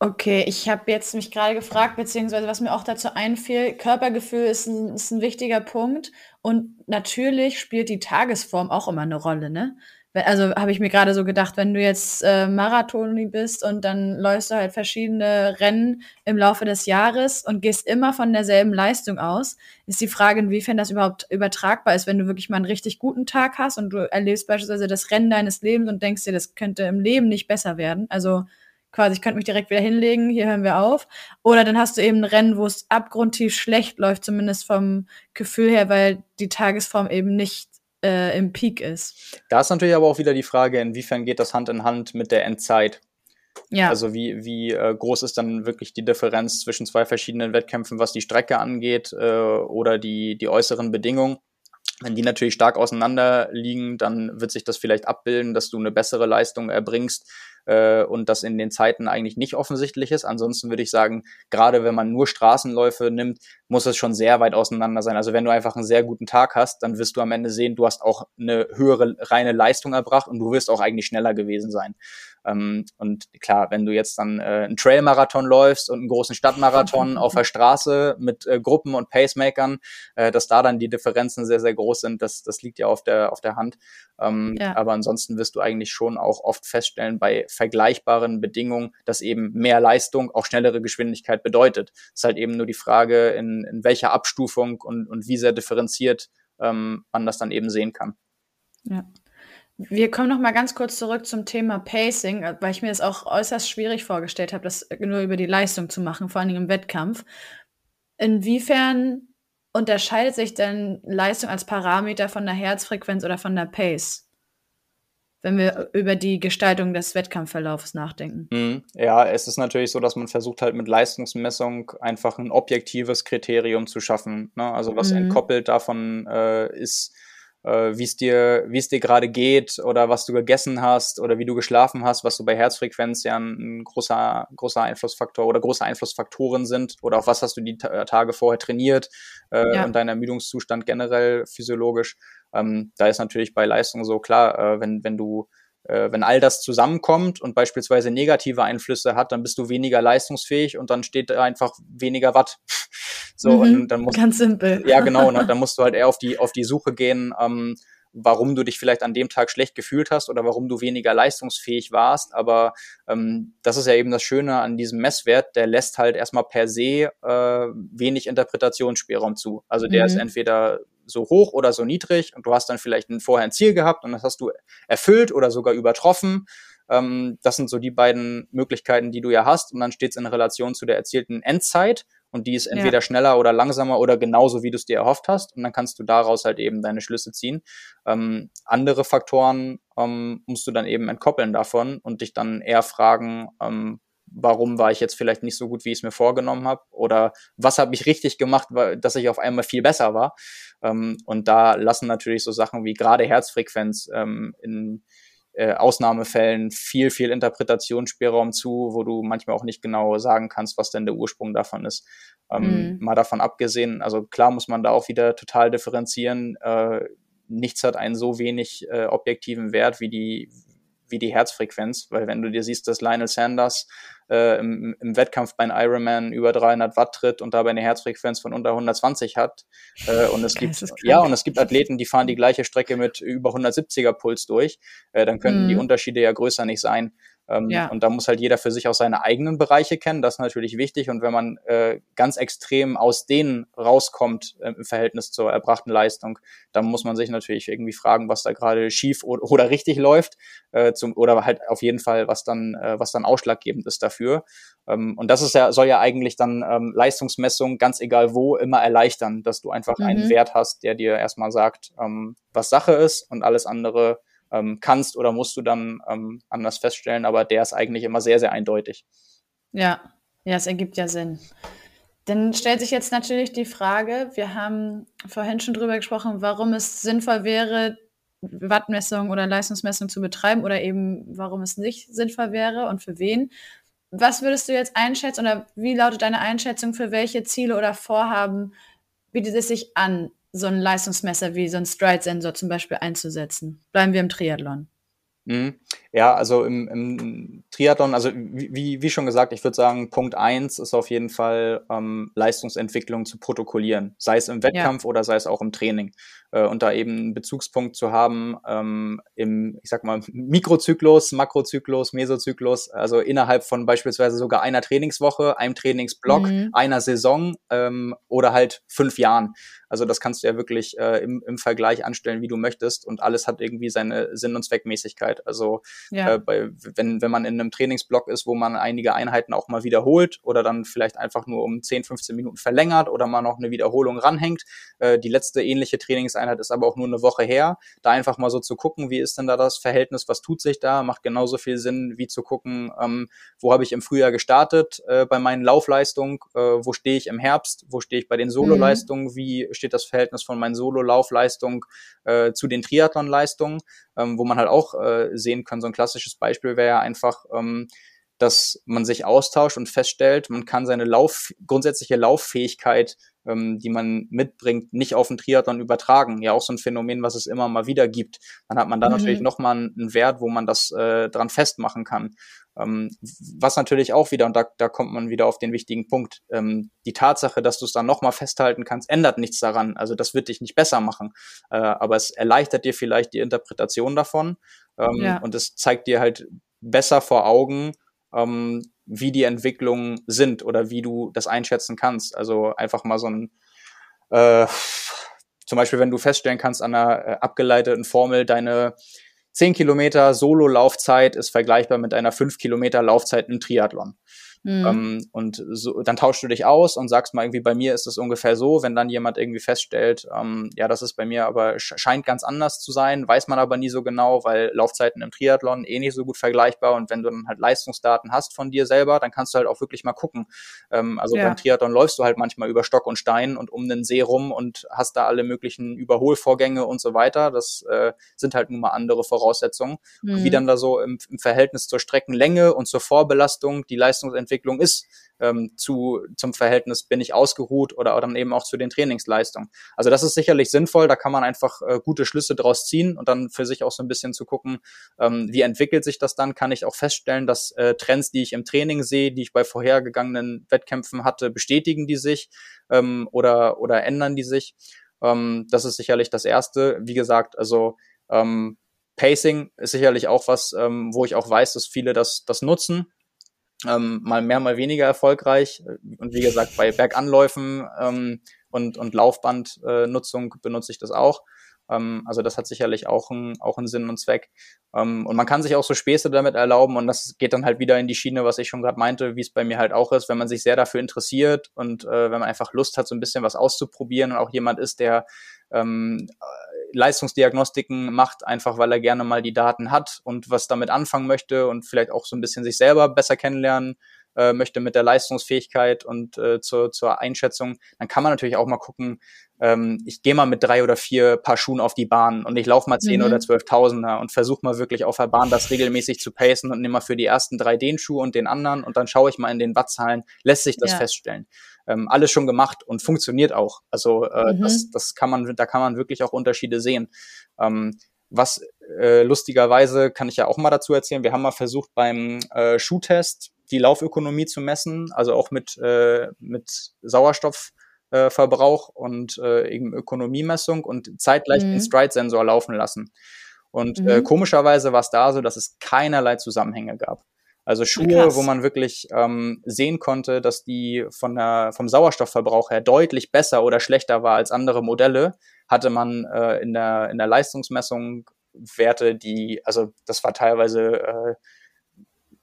Okay, ich habe jetzt mich gerade gefragt, beziehungsweise was mir auch dazu einfiel, Körpergefühl ist ein, ist ein wichtiger Punkt und natürlich spielt die Tagesform auch immer eine Rolle, ne? Also habe ich mir gerade so gedacht, wenn du jetzt äh, Marathoni bist und dann läufst du halt verschiedene Rennen im Laufe des Jahres und gehst immer von derselben Leistung aus, ist die Frage, inwiefern das überhaupt übertragbar ist, wenn du wirklich mal einen richtig guten Tag hast und du erlebst beispielsweise das Rennen deines Lebens und denkst dir, das könnte im Leben nicht besser werden. Also quasi, ich könnte mich direkt wieder hinlegen, hier hören wir auf. Oder dann hast du eben ein Rennen, wo es abgrundtief schlecht läuft, zumindest vom Gefühl her, weil die Tagesform eben nicht äh, im Peak ist. Da ist natürlich aber auch wieder die Frage, inwiefern geht das Hand in Hand mit der Endzeit? Ja. Also wie, wie äh, groß ist dann wirklich die Differenz zwischen zwei verschiedenen Wettkämpfen, was die Strecke angeht äh, oder die, die äußeren Bedingungen? Wenn die natürlich stark auseinander liegen, dann wird sich das vielleicht abbilden, dass du eine bessere Leistung erbringst äh, und das in den Zeiten eigentlich nicht offensichtlich ist. Ansonsten würde ich sagen, gerade wenn man nur Straßenläufe nimmt, muss es schon sehr weit auseinander sein. Also wenn du einfach einen sehr guten Tag hast, dann wirst du am Ende sehen, du hast auch eine höhere reine Leistung erbracht und du wirst auch eigentlich schneller gewesen sein. Ähm, und klar, wenn du jetzt dann äh, einen Trailmarathon läufst und einen großen Stadtmarathon auf der Straße mit äh, Gruppen und Pacemakern, äh, dass da dann die Differenzen sehr, sehr groß sind, das, das liegt ja auf der, auf der Hand. Ähm, ja. Aber ansonsten wirst du eigentlich schon auch oft feststellen bei vergleichbaren Bedingungen, dass eben mehr Leistung auch schnellere Geschwindigkeit bedeutet. Es ist halt eben nur die Frage, in, in welcher Abstufung und, und wie sehr differenziert ähm, man das dann eben sehen kann. Ja. Wir kommen noch mal ganz kurz zurück zum Thema Pacing, weil ich mir das auch äußerst schwierig vorgestellt habe, das nur über die Leistung zu machen, vor allen Dingen im Wettkampf. Inwiefern unterscheidet sich denn Leistung als Parameter von der Herzfrequenz oder von der Pace? wenn wir über die Gestaltung des Wettkampfverlaufs nachdenken. Mhm. Ja, es ist natürlich so, dass man versucht halt mit Leistungsmessung einfach ein objektives Kriterium zu schaffen. Ne? Also was mhm. entkoppelt davon äh, ist, äh, wie es dir, wie es dir gerade geht oder was du gegessen hast oder wie du geschlafen hast, was so bei Herzfrequenz ja ein, ein großer, großer Einflussfaktor oder große Einflussfaktoren sind oder auf was hast du die Tage vorher trainiert äh, ja. und dein Ermüdungszustand generell physiologisch. Ähm, da ist natürlich bei Leistung so klar, äh, wenn, wenn du wenn all das zusammenkommt und beispielsweise negative Einflüsse hat, dann bist du weniger leistungsfähig und dann steht da einfach weniger Watt. so, mhm, und dann musst, ganz simpel. Ja, genau, und dann musst du halt eher auf die, auf die Suche gehen, ähm, warum du dich vielleicht an dem Tag schlecht gefühlt hast oder warum du weniger leistungsfähig warst. Aber ähm, das ist ja eben das Schöne an diesem Messwert, der lässt halt erstmal per se äh, wenig Interpretationsspielraum zu. Also der mhm. ist entweder so hoch oder so niedrig und du hast dann vielleicht ein, vorher ein Ziel gehabt und das hast du erfüllt oder sogar übertroffen. Ähm, das sind so die beiden Möglichkeiten, die du ja hast und dann steht es in Relation zu der erzielten Endzeit und die ist entweder ja. schneller oder langsamer oder genauso, wie du es dir erhofft hast und dann kannst du daraus halt eben deine Schlüsse ziehen. Ähm, andere Faktoren ähm, musst du dann eben entkoppeln davon und dich dann eher fragen, ähm, warum war ich jetzt vielleicht nicht so gut, wie ich es mir vorgenommen habe oder was habe ich richtig gemacht, dass ich auf einmal viel besser war. Ähm, und da lassen natürlich so Sachen wie gerade Herzfrequenz ähm, in äh, Ausnahmefällen viel, viel Interpretationsspielraum zu, wo du manchmal auch nicht genau sagen kannst, was denn der Ursprung davon ist. Ähm, mhm. Mal davon abgesehen, also klar muss man da auch wieder total differenzieren. Äh, nichts hat einen so wenig äh, objektiven Wert wie die, wie die Herzfrequenz, weil wenn du dir siehst, dass Lionel Sanders äh, im, im, Wettkampf bei einem Ironman über 300 Watt tritt und dabei eine Herzfrequenz von unter 120 hat äh, und es gibt ja und es gibt Athleten, die fahren die gleiche Strecke mit über 170er Puls durch, äh, dann könnten mhm. die Unterschiede ja größer nicht sein. Ähm, ja. Und da muss halt jeder für sich auch seine eigenen Bereiche kennen. Das ist natürlich wichtig. Und wenn man äh, ganz extrem aus denen rauskommt äh, im Verhältnis zur erbrachten Leistung, dann muss man sich natürlich irgendwie fragen, was da gerade schief oder, oder richtig läuft. Äh, zum, oder halt auf jeden Fall, was dann, äh, was dann ausschlaggebend ist dafür. Ähm, und das ist ja, soll ja eigentlich dann ähm, Leistungsmessung, ganz egal wo, immer erleichtern, dass du einfach mhm. einen Wert hast, der dir erstmal sagt, ähm, was Sache ist und alles andere ähm, kannst oder musst du dann ähm, anders feststellen, aber der ist eigentlich immer sehr, sehr eindeutig. Ja, ja, es ergibt ja Sinn. Dann stellt sich jetzt natürlich die Frage, wir haben vorhin schon drüber gesprochen, warum es sinnvoll wäre, Wattmessung oder Leistungsmessung zu betreiben oder eben warum es nicht sinnvoll wäre und für wen. Was würdest du jetzt einschätzen oder wie lautet deine Einschätzung für welche Ziele oder Vorhaben bietet es sich an, so ein Leistungsmesser wie so ein Stride-Sensor zum Beispiel einzusetzen? Bleiben wir im Triathlon. Mhm. Ja, also im, im Triathlon, also wie, wie schon gesagt, ich würde sagen, Punkt eins ist auf jeden Fall ähm, Leistungsentwicklung zu protokollieren, sei es im Wettkampf ja. oder sei es auch im Training. Äh, und da eben einen Bezugspunkt zu haben ähm, im, ich sag mal, Mikrozyklus, Makrozyklus, Mesozyklus, also innerhalb von beispielsweise sogar einer Trainingswoche, einem Trainingsblock, mhm. einer Saison ähm, oder halt fünf Jahren. Also das kannst du ja wirklich äh, im, im Vergleich anstellen, wie du möchtest und alles hat irgendwie seine Sinn- und Zweckmäßigkeit. Also ja. äh, bei, wenn, wenn man in einem Trainingsblock ist, wo man einige Einheiten auch mal wiederholt oder dann vielleicht einfach nur um 10, 15 Minuten verlängert oder mal noch eine Wiederholung ranhängt. Äh, die letzte ähnliche Trainingseinheit ist aber auch nur eine Woche her. Da einfach mal so zu gucken, wie ist denn da das Verhältnis, was tut sich da, macht genauso viel Sinn, wie zu gucken, ähm, wo habe ich im Frühjahr gestartet äh, bei meinen Laufleistungen, äh, wo stehe ich im Herbst, wo stehe ich bei den mhm. Sololeistungen, mhm. wie steht das Verhältnis von meinen Solo-Laufleistungen äh, zu den Triathlon-Leistungen, ähm, wo man halt auch äh, sehen kann, so ein klassisches Beispiel wäre ja einfach, ähm, dass man sich austauscht und feststellt, man kann seine Lauf, grundsätzliche Lauffähigkeit, ähm, die man mitbringt, nicht auf den Triathlon übertragen. Ja, auch so ein Phänomen, was es immer mal wieder gibt. Dann hat man da mhm. natürlich nochmal einen Wert, wo man das äh, dran festmachen kann. Ähm, was natürlich auch wieder, und da, da kommt man wieder auf den wichtigen Punkt, ähm, die Tatsache, dass du es dann nochmal festhalten kannst, ändert nichts daran. Also das wird dich nicht besser machen, äh, aber es erleichtert dir vielleicht die Interpretation davon ähm, ja. und es zeigt dir halt besser vor Augen, ähm, wie die Entwicklungen sind oder wie du das einschätzen kannst. Also einfach mal so ein äh, zum Beispiel, wenn du feststellen kannst an einer äh, abgeleiteten Formel, deine 10 Kilometer Solo-Laufzeit ist vergleichbar mit einer 5 Kilometer Laufzeit im Triathlon. Mhm. Ähm, und so, dann tauschst du dich aus und sagst mal irgendwie, bei mir ist es ungefähr so, wenn dann jemand irgendwie feststellt, ähm, ja, das ist bei mir aber scheint ganz anders zu sein, weiß man aber nie so genau, weil Laufzeiten im Triathlon eh nicht so gut vergleichbar und wenn du dann halt Leistungsdaten hast von dir selber, dann kannst du halt auch wirklich mal gucken. Ähm, also ja. beim Triathlon läufst du halt manchmal über Stock und Stein und um den See rum und hast da alle möglichen Überholvorgänge und so weiter. Das äh, sind halt nun mal andere Voraussetzungen. Mhm. Wie dann da so im, im Verhältnis zur Streckenlänge und zur Vorbelastung die Leistungsentwicklung Entwicklung ist ähm, zu, zum Verhältnis, bin ich ausgeruht oder, oder dann eben auch zu den Trainingsleistungen. Also das ist sicherlich sinnvoll, da kann man einfach äh, gute Schlüsse draus ziehen und dann für sich auch so ein bisschen zu gucken, ähm, wie entwickelt sich das dann, kann ich auch feststellen, dass äh, Trends, die ich im Training sehe, die ich bei vorhergegangenen Wettkämpfen hatte, bestätigen die sich ähm, oder, oder ändern die sich. Ähm, das ist sicherlich das Erste. Wie gesagt, also ähm, Pacing ist sicherlich auch was, ähm, wo ich auch weiß, dass viele das, das nutzen ähm, mal mehr, mal weniger erfolgreich. Und wie gesagt, bei Berganläufen ähm, und, und Laufbandnutzung äh, benutze ich das auch. Ähm, also das hat sicherlich auch, ein, auch einen Sinn und Zweck. Ähm, und man kann sich auch so Späße damit erlauben und das geht dann halt wieder in die Schiene, was ich schon gerade meinte, wie es bei mir halt auch ist, wenn man sich sehr dafür interessiert und äh, wenn man einfach Lust hat, so ein bisschen was auszuprobieren und auch jemand ist, der ähm, Leistungsdiagnostiken macht, einfach weil er gerne mal die Daten hat und was damit anfangen möchte und vielleicht auch so ein bisschen sich selber besser kennenlernen äh, möchte mit der Leistungsfähigkeit und äh, zur, zur Einschätzung, dann kann man natürlich auch mal gucken, ähm, ich gehe mal mit drei oder vier Paar Schuhen auf die Bahn und ich laufe mal zehn mhm. oder zwölftausender und versuche mal wirklich auf der Bahn das regelmäßig zu pacen und nehme mal für die ersten drei den Schuh und den anderen und dann schaue ich mal in den Wattzahlen, lässt sich das ja. feststellen. Ähm, alles schon gemacht und funktioniert auch. Also äh, mhm. das, das kann man, da kann man wirklich auch Unterschiede sehen. Ähm, was äh, lustigerweise kann ich ja auch mal dazu erzählen. Wir haben mal versucht beim äh, Schuhtest die Laufökonomie zu messen, also auch mit, äh, mit Sauerstoffverbrauch äh, und äh, eben Ökonomiemessung und zeitgleich mhm. den Stride-Sensor laufen lassen. Und äh, mhm. äh, komischerweise war es da so, dass es keinerlei Zusammenhänge gab. Also Schuhe, Krass. wo man wirklich ähm, sehen konnte, dass die von der, vom Sauerstoffverbrauch her deutlich besser oder schlechter war als andere Modelle, hatte man äh, in, der, in der Leistungsmessung Werte, die, also das war teilweise äh,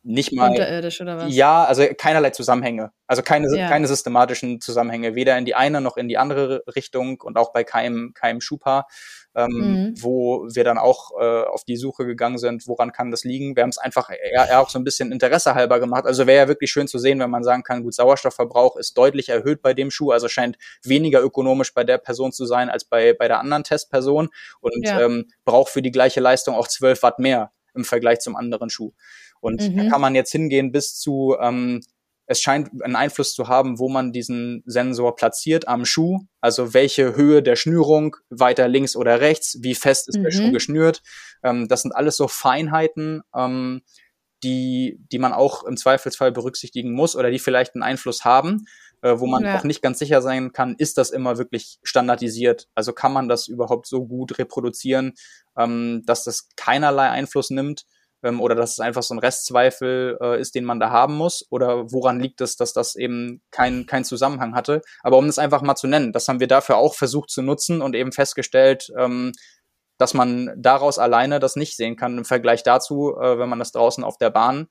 nicht mal. Unterirdisch oder was? Ja, also keinerlei Zusammenhänge. Also keine, ja. keine systematischen Zusammenhänge, weder in die eine noch in die andere Richtung und auch bei keinem, keinem Schuhpaar. ähm, Mhm. wo wir dann auch äh, auf die Suche gegangen sind, woran kann das liegen. Wir haben es einfach eher, eher auch so ein bisschen Interesse halber gemacht. Also wäre ja wirklich schön zu sehen, wenn man sagen kann, gut, Sauerstoffverbrauch ist deutlich erhöht bei dem Schuh, also scheint weniger ökonomisch bei der Person zu sein als bei, bei der anderen Testperson und Ja. ähm, braucht für die gleiche Leistung auch 12 Watt mehr im Vergleich zum anderen Schuh. Und da Mhm. kann man jetzt hingehen bis zu, ähm, es scheint einen Einfluss zu haben, wo man diesen Sensor platziert am Schuh. Also welche Höhe der Schnürung, weiter links oder rechts, wie fest ist der Mhm. Schuh geschnürt. Ähm, das sind alles so Feinheiten, ähm, die, die man auch im Zweifelsfall berücksichtigen muss oder die vielleicht einen Einfluss haben, äh, wo man Ja. auch nicht ganz sicher sein kann, ist das immer wirklich standardisiert? Also kann man das überhaupt so gut reproduzieren, ähm, dass das keinerlei Einfluss nimmt? Ähm, oder dass es einfach so ein Restzweifel äh, ist, den man da haben muss? Oder woran liegt es, dass das eben keinen kein Zusammenhang hatte? Aber um das einfach mal zu nennen, das haben wir dafür auch versucht zu nutzen und eben festgestellt, ähm, dass man daraus alleine das nicht sehen kann im Vergleich dazu, äh, wenn man das draußen auf der Bahn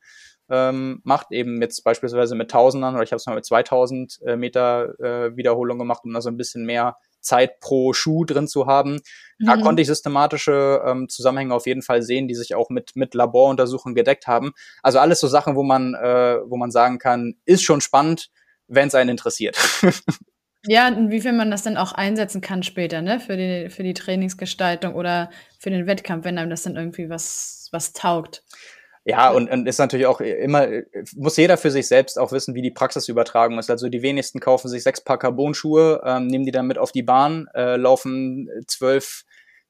ähm, macht, eben jetzt beispielsweise mit Tausendern oder ich habe es mal mit 2000 äh, Meter äh, Wiederholung gemacht, um da so ein bisschen mehr Zeit pro Schuh drin zu haben. Da Mhm. konnte ich systematische ähm, Zusammenhänge auf jeden Fall sehen, die sich auch mit, mit Laboruntersuchungen gedeckt haben. Also alles so Sachen, wo man, äh, wo man sagen kann, ist schon spannend, wenn es einen interessiert. Ja, inwiefern man das dann auch einsetzen kann später, ne? Für die, für die Trainingsgestaltung oder für den Wettkampf, wenn einem das dann irgendwie was, was taugt. Ja, und, und ist natürlich auch immer, muss jeder für sich selbst auch wissen, wie die Praxisübertragung ist. Also die wenigsten kaufen sich sechs Paar Carbon-Schuhe, ähm, nehmen die dann mit auf die Bahn, äh, laufen zwölf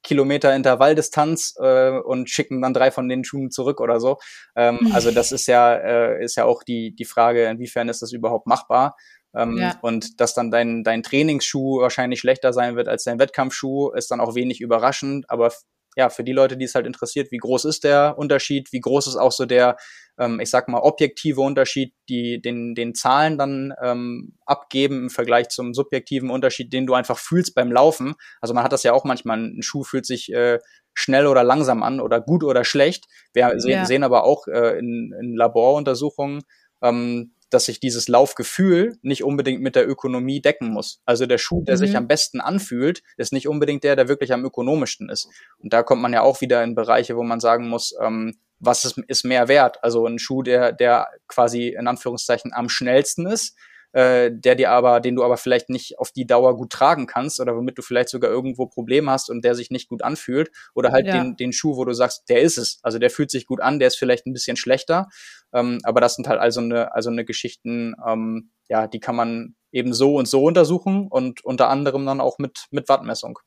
Kilometer Intervalldistanz äh, und schicken dann drei von den Schuhen zurück oder so. Ähm, also das ist ja, äh, ist ja auch die, die Frage, inwiefern ist das überhaupt machbar. Ähm, Ja. Und dass dann dein, dein Trainingsschuh wahrscheinlich schlechter sein wird als dein Wettkampfschuh, ist dann auch wenig überraschend. Aber ja, für die Leute, die es halt interessiert, wie groß ist der Unterschied, wie groß ist auch so der, ähm, ich sag mal, objektive Unterschied, die den, den Zahlen dann ähm, abgeben im Vergleich zum subjektiven Unterschied, den du einfach fühlst beim Laufen. Also man hat das ja auch manchmal, ein Schuh fühlt sich äh, schnell oder langsam an oder gut oder schlecht. Wir Ja. sehen aber auch äh, in, in Laboruntersuchungen, ähm, dass sich dieses Laufgefühl nicht unbedingt mit der Ökonomie decken muss. Also der Schuh, der sich Mhm. am besten anfühlt, ist nicht unbedingt der, der wirklich am ökonomischsten ist. Und da kommt man ja auch wieder in Bereiche, wo man sagen muss, ähm, was ist, ist mehr wert? Also ein Schuh, der, der quasi in Anführungszeichen am schnellsten ist, äh, der dir aber, den du aber vielleicht nicht auf die Dauer gut tragen kannst oder womit du vielleicht sogar irgendwo Probleme hast und der sich nicht gut anfühlt. Oder halt Ja. den, den Schuh, wo du sagst, der ist es. Also der fühlt sich gut an, der ist vielleicht ein bisschen schlechter. Ähm, aber das sind halt also eine, also eine Geschichten, ähm, ja, die kann man eben so und so untersuchen und unter anderem dann auch mit, mit Wattmessung.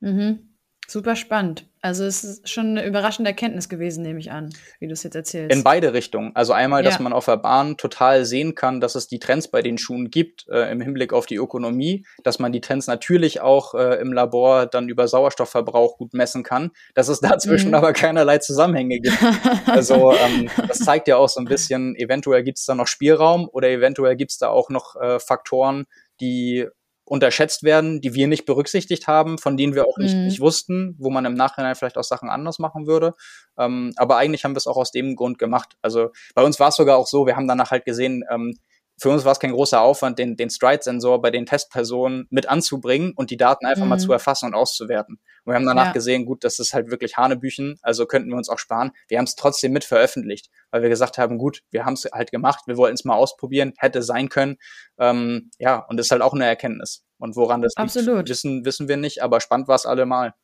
Mhm. Super spannend. Also es ist schon eine überraschende Erkenntnis gewesen, nehme ich an, wie du es jetzt erzählst. In beide Richtungen. Also einmal, dass Ja. man auf der Bahn total sehen kann, dass es die Trends bei den Schuhen gibt äh, im Hinblick auf die Ökonomie, dass man die Trends natürlich auch äh, im Labor dann über Sauerstoffverbrauch gut messen kann, dass es dazwischen Mhm. aber keinerlei Zusammenhänge gibt. Also ähm, das zeigt ja auch so ein bisschen, eventuell gibt es da noch Spielraum oder eventuell gibt es da auch noch äh, Faktoren, die unterschätzt werden, die wir nicht berücksichtigt haben, von denen wir auch nicht, Mhm. nicht wussten, wo man im Nachhinein vielleicht auch Sachen anders machen würde. Ähm, aber eigentlich haben wir es auch aus dem Grund gemacht. Also bei uns war es sogar auch so, wir haben danach halt gesehen, ähm, für uns war es kein großer Aufwand, den, den Stride-Sensor bei den Testpersonen mit anzubringen und die Daten einfach mal Mhm. zu erfassen und auszuwerten. Und wir haben danach Ja. gesehen, gut, das ist halt wirklich Hanebüchen, also könnten wir uns auch sparen. Wir haben es trotzdem mit veröffentlicht, weil wir gesagt haben, gut, wir haben es halt gemacht, wir wollten es mal ausprobieren, hätte sein können. Ähm, ja, und das ist halt auch eine Erkenntnis. Und woran das Absolut. liegt, wissen, wissen wir nicht, aber spannend war es allemal.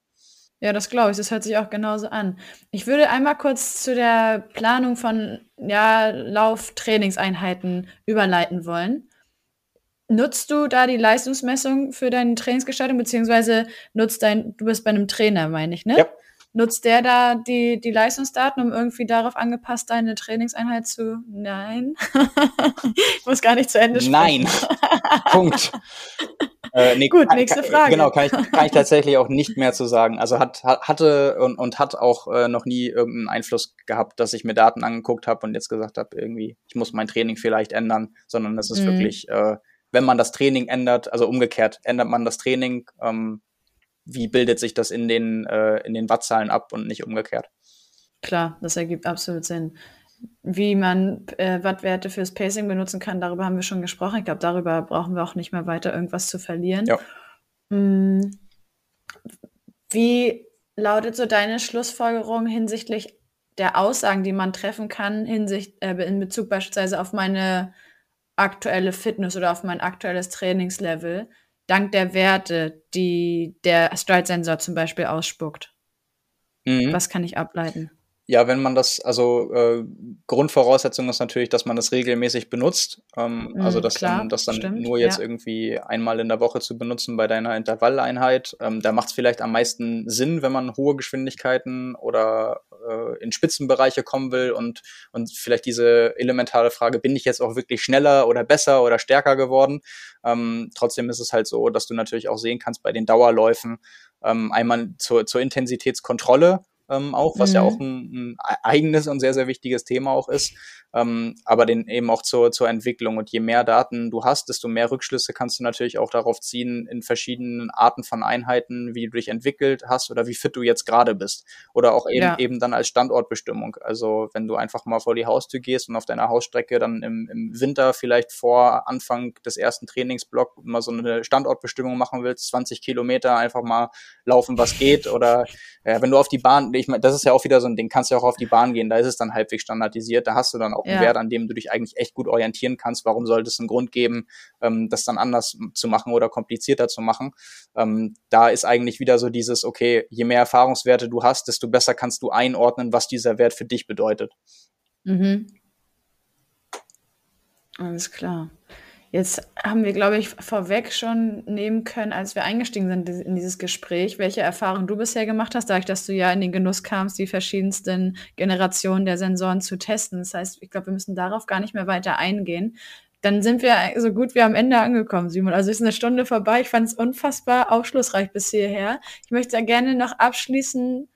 Ja, das glaube ich. Das hört sich auch genauso an. Ich würde einmal kurz zu der Planung von ja, Lauftrainingseinheiten überleiten wollen. Nutzt du da die Leistungsmessung für deine Trainingsgestaltung, beziehungsweise nutzt dein, du bist bei einem Trainer, meine ich, ne? Ja. Nutzt der da die, die Leistungsdaten, um irgendwie darauf angepasst deine Trainingseinheit zu. Nein. ich muss gar nicht zu Ende sprechen. Nein. Punkt. Äh, nee, Gut, kann- nächste Frage. Genau, kann ich, kann ich tatsächlich auch nicht mehr zu sagen. Also hat, hat hatte und, und hat auch äh, noch nie irgendeinen Einfluss gehabt, dass ich mir Daten angeguckt habe und jetzt gesagt habe, irgendwie, ich muss mein Training vielleicht ändern, sondern es ist Mhm. wirklich, äh, wenn man das Training ändert, also umgekehrt, ändert man das Training, ähm, wie bildet sich das in den, äh, in den Wattzahlen ab und nicht umgekehrt. Klar, das ergibt absolut Sinn. Wie man äh, Wattwerte fürs Pacing benutzen kann, darüber haben wir schon gesprochen. Ich glaube, darüber brauchen wir auch nicht mehr weiter irgendwas zu verlieren. Ja. Mm, Wie lautet so deine Schlussfolgerung hinsichtlich der Aussagen, die man treffen kann, hinsicht, äh, in Bezug beispielsweise auf meine aktuelle Fitness oder auf mein aktuelles Trainingslevel, dank der Werte, die der Stride-Sensor zum Beispiel ausspuckt? Mhm. Was kann ich ableiten? Ja, wenn man das, also äh, Grundvoraussetzung ist natürlich, dass man das regelmäßig benutzt. Ähm, Mhm, also das klar, dann, das dann stimmt, nur jetzt ja. irgendwie einmal in der Woche zu benutzen bei deiner Intervalleinheit. Ähm, da macht es vielleicht am meisten Sinn, wenn man hohe Geschwindigkeiten oder äh, in Spitzenbereiche kommen will und, und vielleicht diese elementare Frage, bin ich jetzt auch wirklich schneller oder besser oder stärker geworden? Ähm, trotzdem ist es halt so, dass du natürlich auch sehen kannst bei den Dauerläufen, ähm, einmal zur, zur Intensitätskontrolle ähm, auch, was ja Mhm. auch ein, ein eigenes und sehr, sehr wichtiges Thema auch ist, ähm, aber den eben auch zur, zur Entwicklung. Und je mehr Daten du hast, desto mehr Rückschlüsse kannst du natürlich auch darauf ziehen, in verschiedenen Arten von Einheiten, wie du dich entwickelt hast oder wie fit du jetzt gerade bist. Oder auch eben, Ja. eben dann als Standortbestimmung. Also wenn du einfach mal vor die Haustür gehst und auf deiner Hausstrecke dann im, im Winter vielleicht vor Anfang des ersten Trainingsblocks mal so eine Standortbestimmung machen willst, 20 Kilometer einfach mal laufen, was geht. Oder ja, wenn du auf die Bahn, ich meine, das ist ja auch wieder so ein Ding, kannst ja auch auf die Bahn gehen, da ist es dann halbwegs standardisiert, da hast du dann auch einen Ja. Wert, an dem du dich eigentlich echt gut orientieren kannst. Warum sollte es einen Grund geben, ähm, das dann anders zu machen oder komplizierter zu machen? Ähm, da ist eigentlich wieder so dieses, okay, je mehr Erfahrungswerte du hast, desto besser kannst du einordnen, was dieser Wert für dich bedeutet. Mhm. Alles klar. Jetzt haben wir, glaube ich, vorweg schon nehmen können, als wir eingestiegen sind in dieses Gespräch, welche Erfahrungen du bisher gemacht hast, dadurch, dass du ja in den Genuss kamst, die verschiedensten Generationen der Sensoren zu testen. Das heißt, ich glaube, wir müssen darauf gar nicht mehr weiter eingehen. Dann sind wir so gut wie am Ende angekommen, Simon. Also ist eine Stunde vorbei. Ich fand es unfassbar aufschlussreich bis hierher. Ich möchte gerne noch abschließen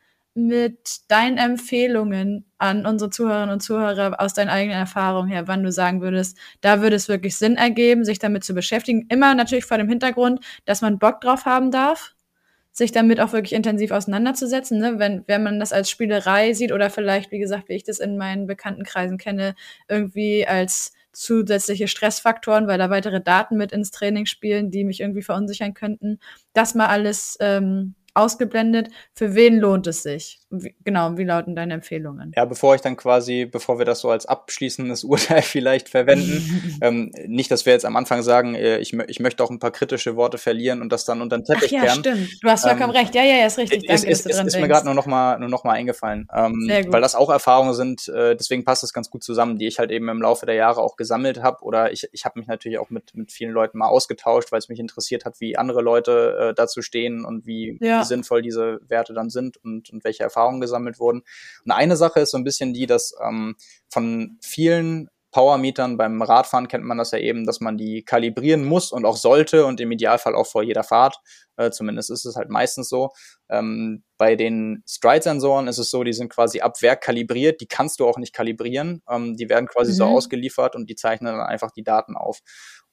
mit deinen Empfehlungen an unsere Zuhörerinnen und Zuhörer aus deinen eigenen Erfahrungen her, wann du sagen würdest, da würde es wirklich Sinn ergeben, sich damit zu beschäftigen. Immer natürlich vor dem Hintergrund, dass man Bock drauf haben darf, sich damit auch wirklich intensiv auseinanderzusetzen. Ne? Wenn, wenn man das als Spielerei sieht oder vielleicht, wie gesagt, wie ich das in meinen Bekanntenkreisen kenne, irgendwie als zusätzliche Stressfaktoren, weil da weitere Daten mit ins Training spielen, die mich irgendwie verunsichern könnten. Das mal alles ähm, ausgeblendet. Für wen lohnt es sich? Wie, genau, wie lauten deine Empfehlungen? Ja, bevor ich dann quasi, bevor wir das so als abschließendes Urteil vielleicht verwenden, ähm, nicht, dass wir jetzt am Anfang sagen, äh, ich, ich möchte auch ein paar kritische Worte verlieren und das dann unter den Ach Teppich ja, kehren. stimmt. Du hast vollkommen Ähm, recht. Ja, ja, ja, ist richtig. ist, Danke, ist, ist, dran ist mir gerade nur noch mal nur noch mal eingefallen, ähm, Sehr gut. weil das auch Erfahrungen sind. Äh, deswegen passt es ganz gut zusammen, die ich halt eben im Laufe der Jahre auch gesammelt habe. Oder ich, ich habe mich natürlich auch mit mit vielen Leuten mal ausgetauscht, weil es mich interessiert hat, wie andere Leute äh, dazu stehen und wie, Ja. Wie sinnvoll diese Werte dann sind und, und welche Erfahrungen gesammelt wurden. Und eine Sache ist so ein bisschen die, dass ähm, von vielen Powermetern beim Radfahren kennt man das ja eben, dass man die kalibrieren muss und auch sollte und im Idealfall auch vor jeder Fahrt. Äh, zumindest ist es halt meistens so. Ähm, bei den Stride-Sensoren ist es so, die sind quasi ab Werk kalibriert, die kannst du auch nicht kalibrieren. Ähm, die werden quasi so Mhm. ausgeliefert und die zeichnen dann einfach die Daten auf.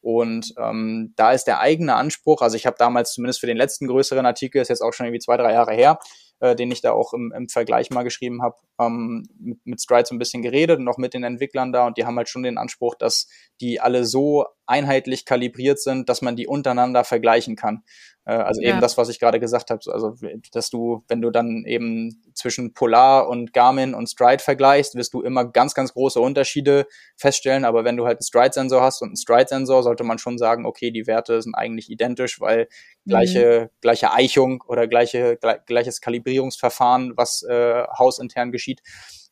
Und ähm, da ist der eigene Anspruch, also ich habe damals zumindest für den letzten größeren Artikel, ist jetzt auch schon irgendwie zwei, drei Jahre her, äh, den ich da auch im, im Vergleich mal geschrieben habe, ähm, mit, mit Stride so ein bisschen geredet und auch mit den Entwicklern da. Und die haben halt schon den Anspruch, dass die alle so einheitlich kalibriert sind, dass man die untereinander vergleichen kann. Äh, also Ja. eben das, was ich gerade gesagt habe, also dass du, wenn du dann eben zwischen Polar und Garmin und Stride vergleichst, wirst du immer ganz, ganz große Unterschiede feststellen. Aber wenn du halt einen Stride-Sensor hast und einen Stride-Sensor, sollte man schon sagen, okay, die Werte sind eigentlich identisch, weil gleiche, gleiche Eichung oder gleiche, gle gleiches Kalibrierungsverfahren, was äh, hausintern geschieht.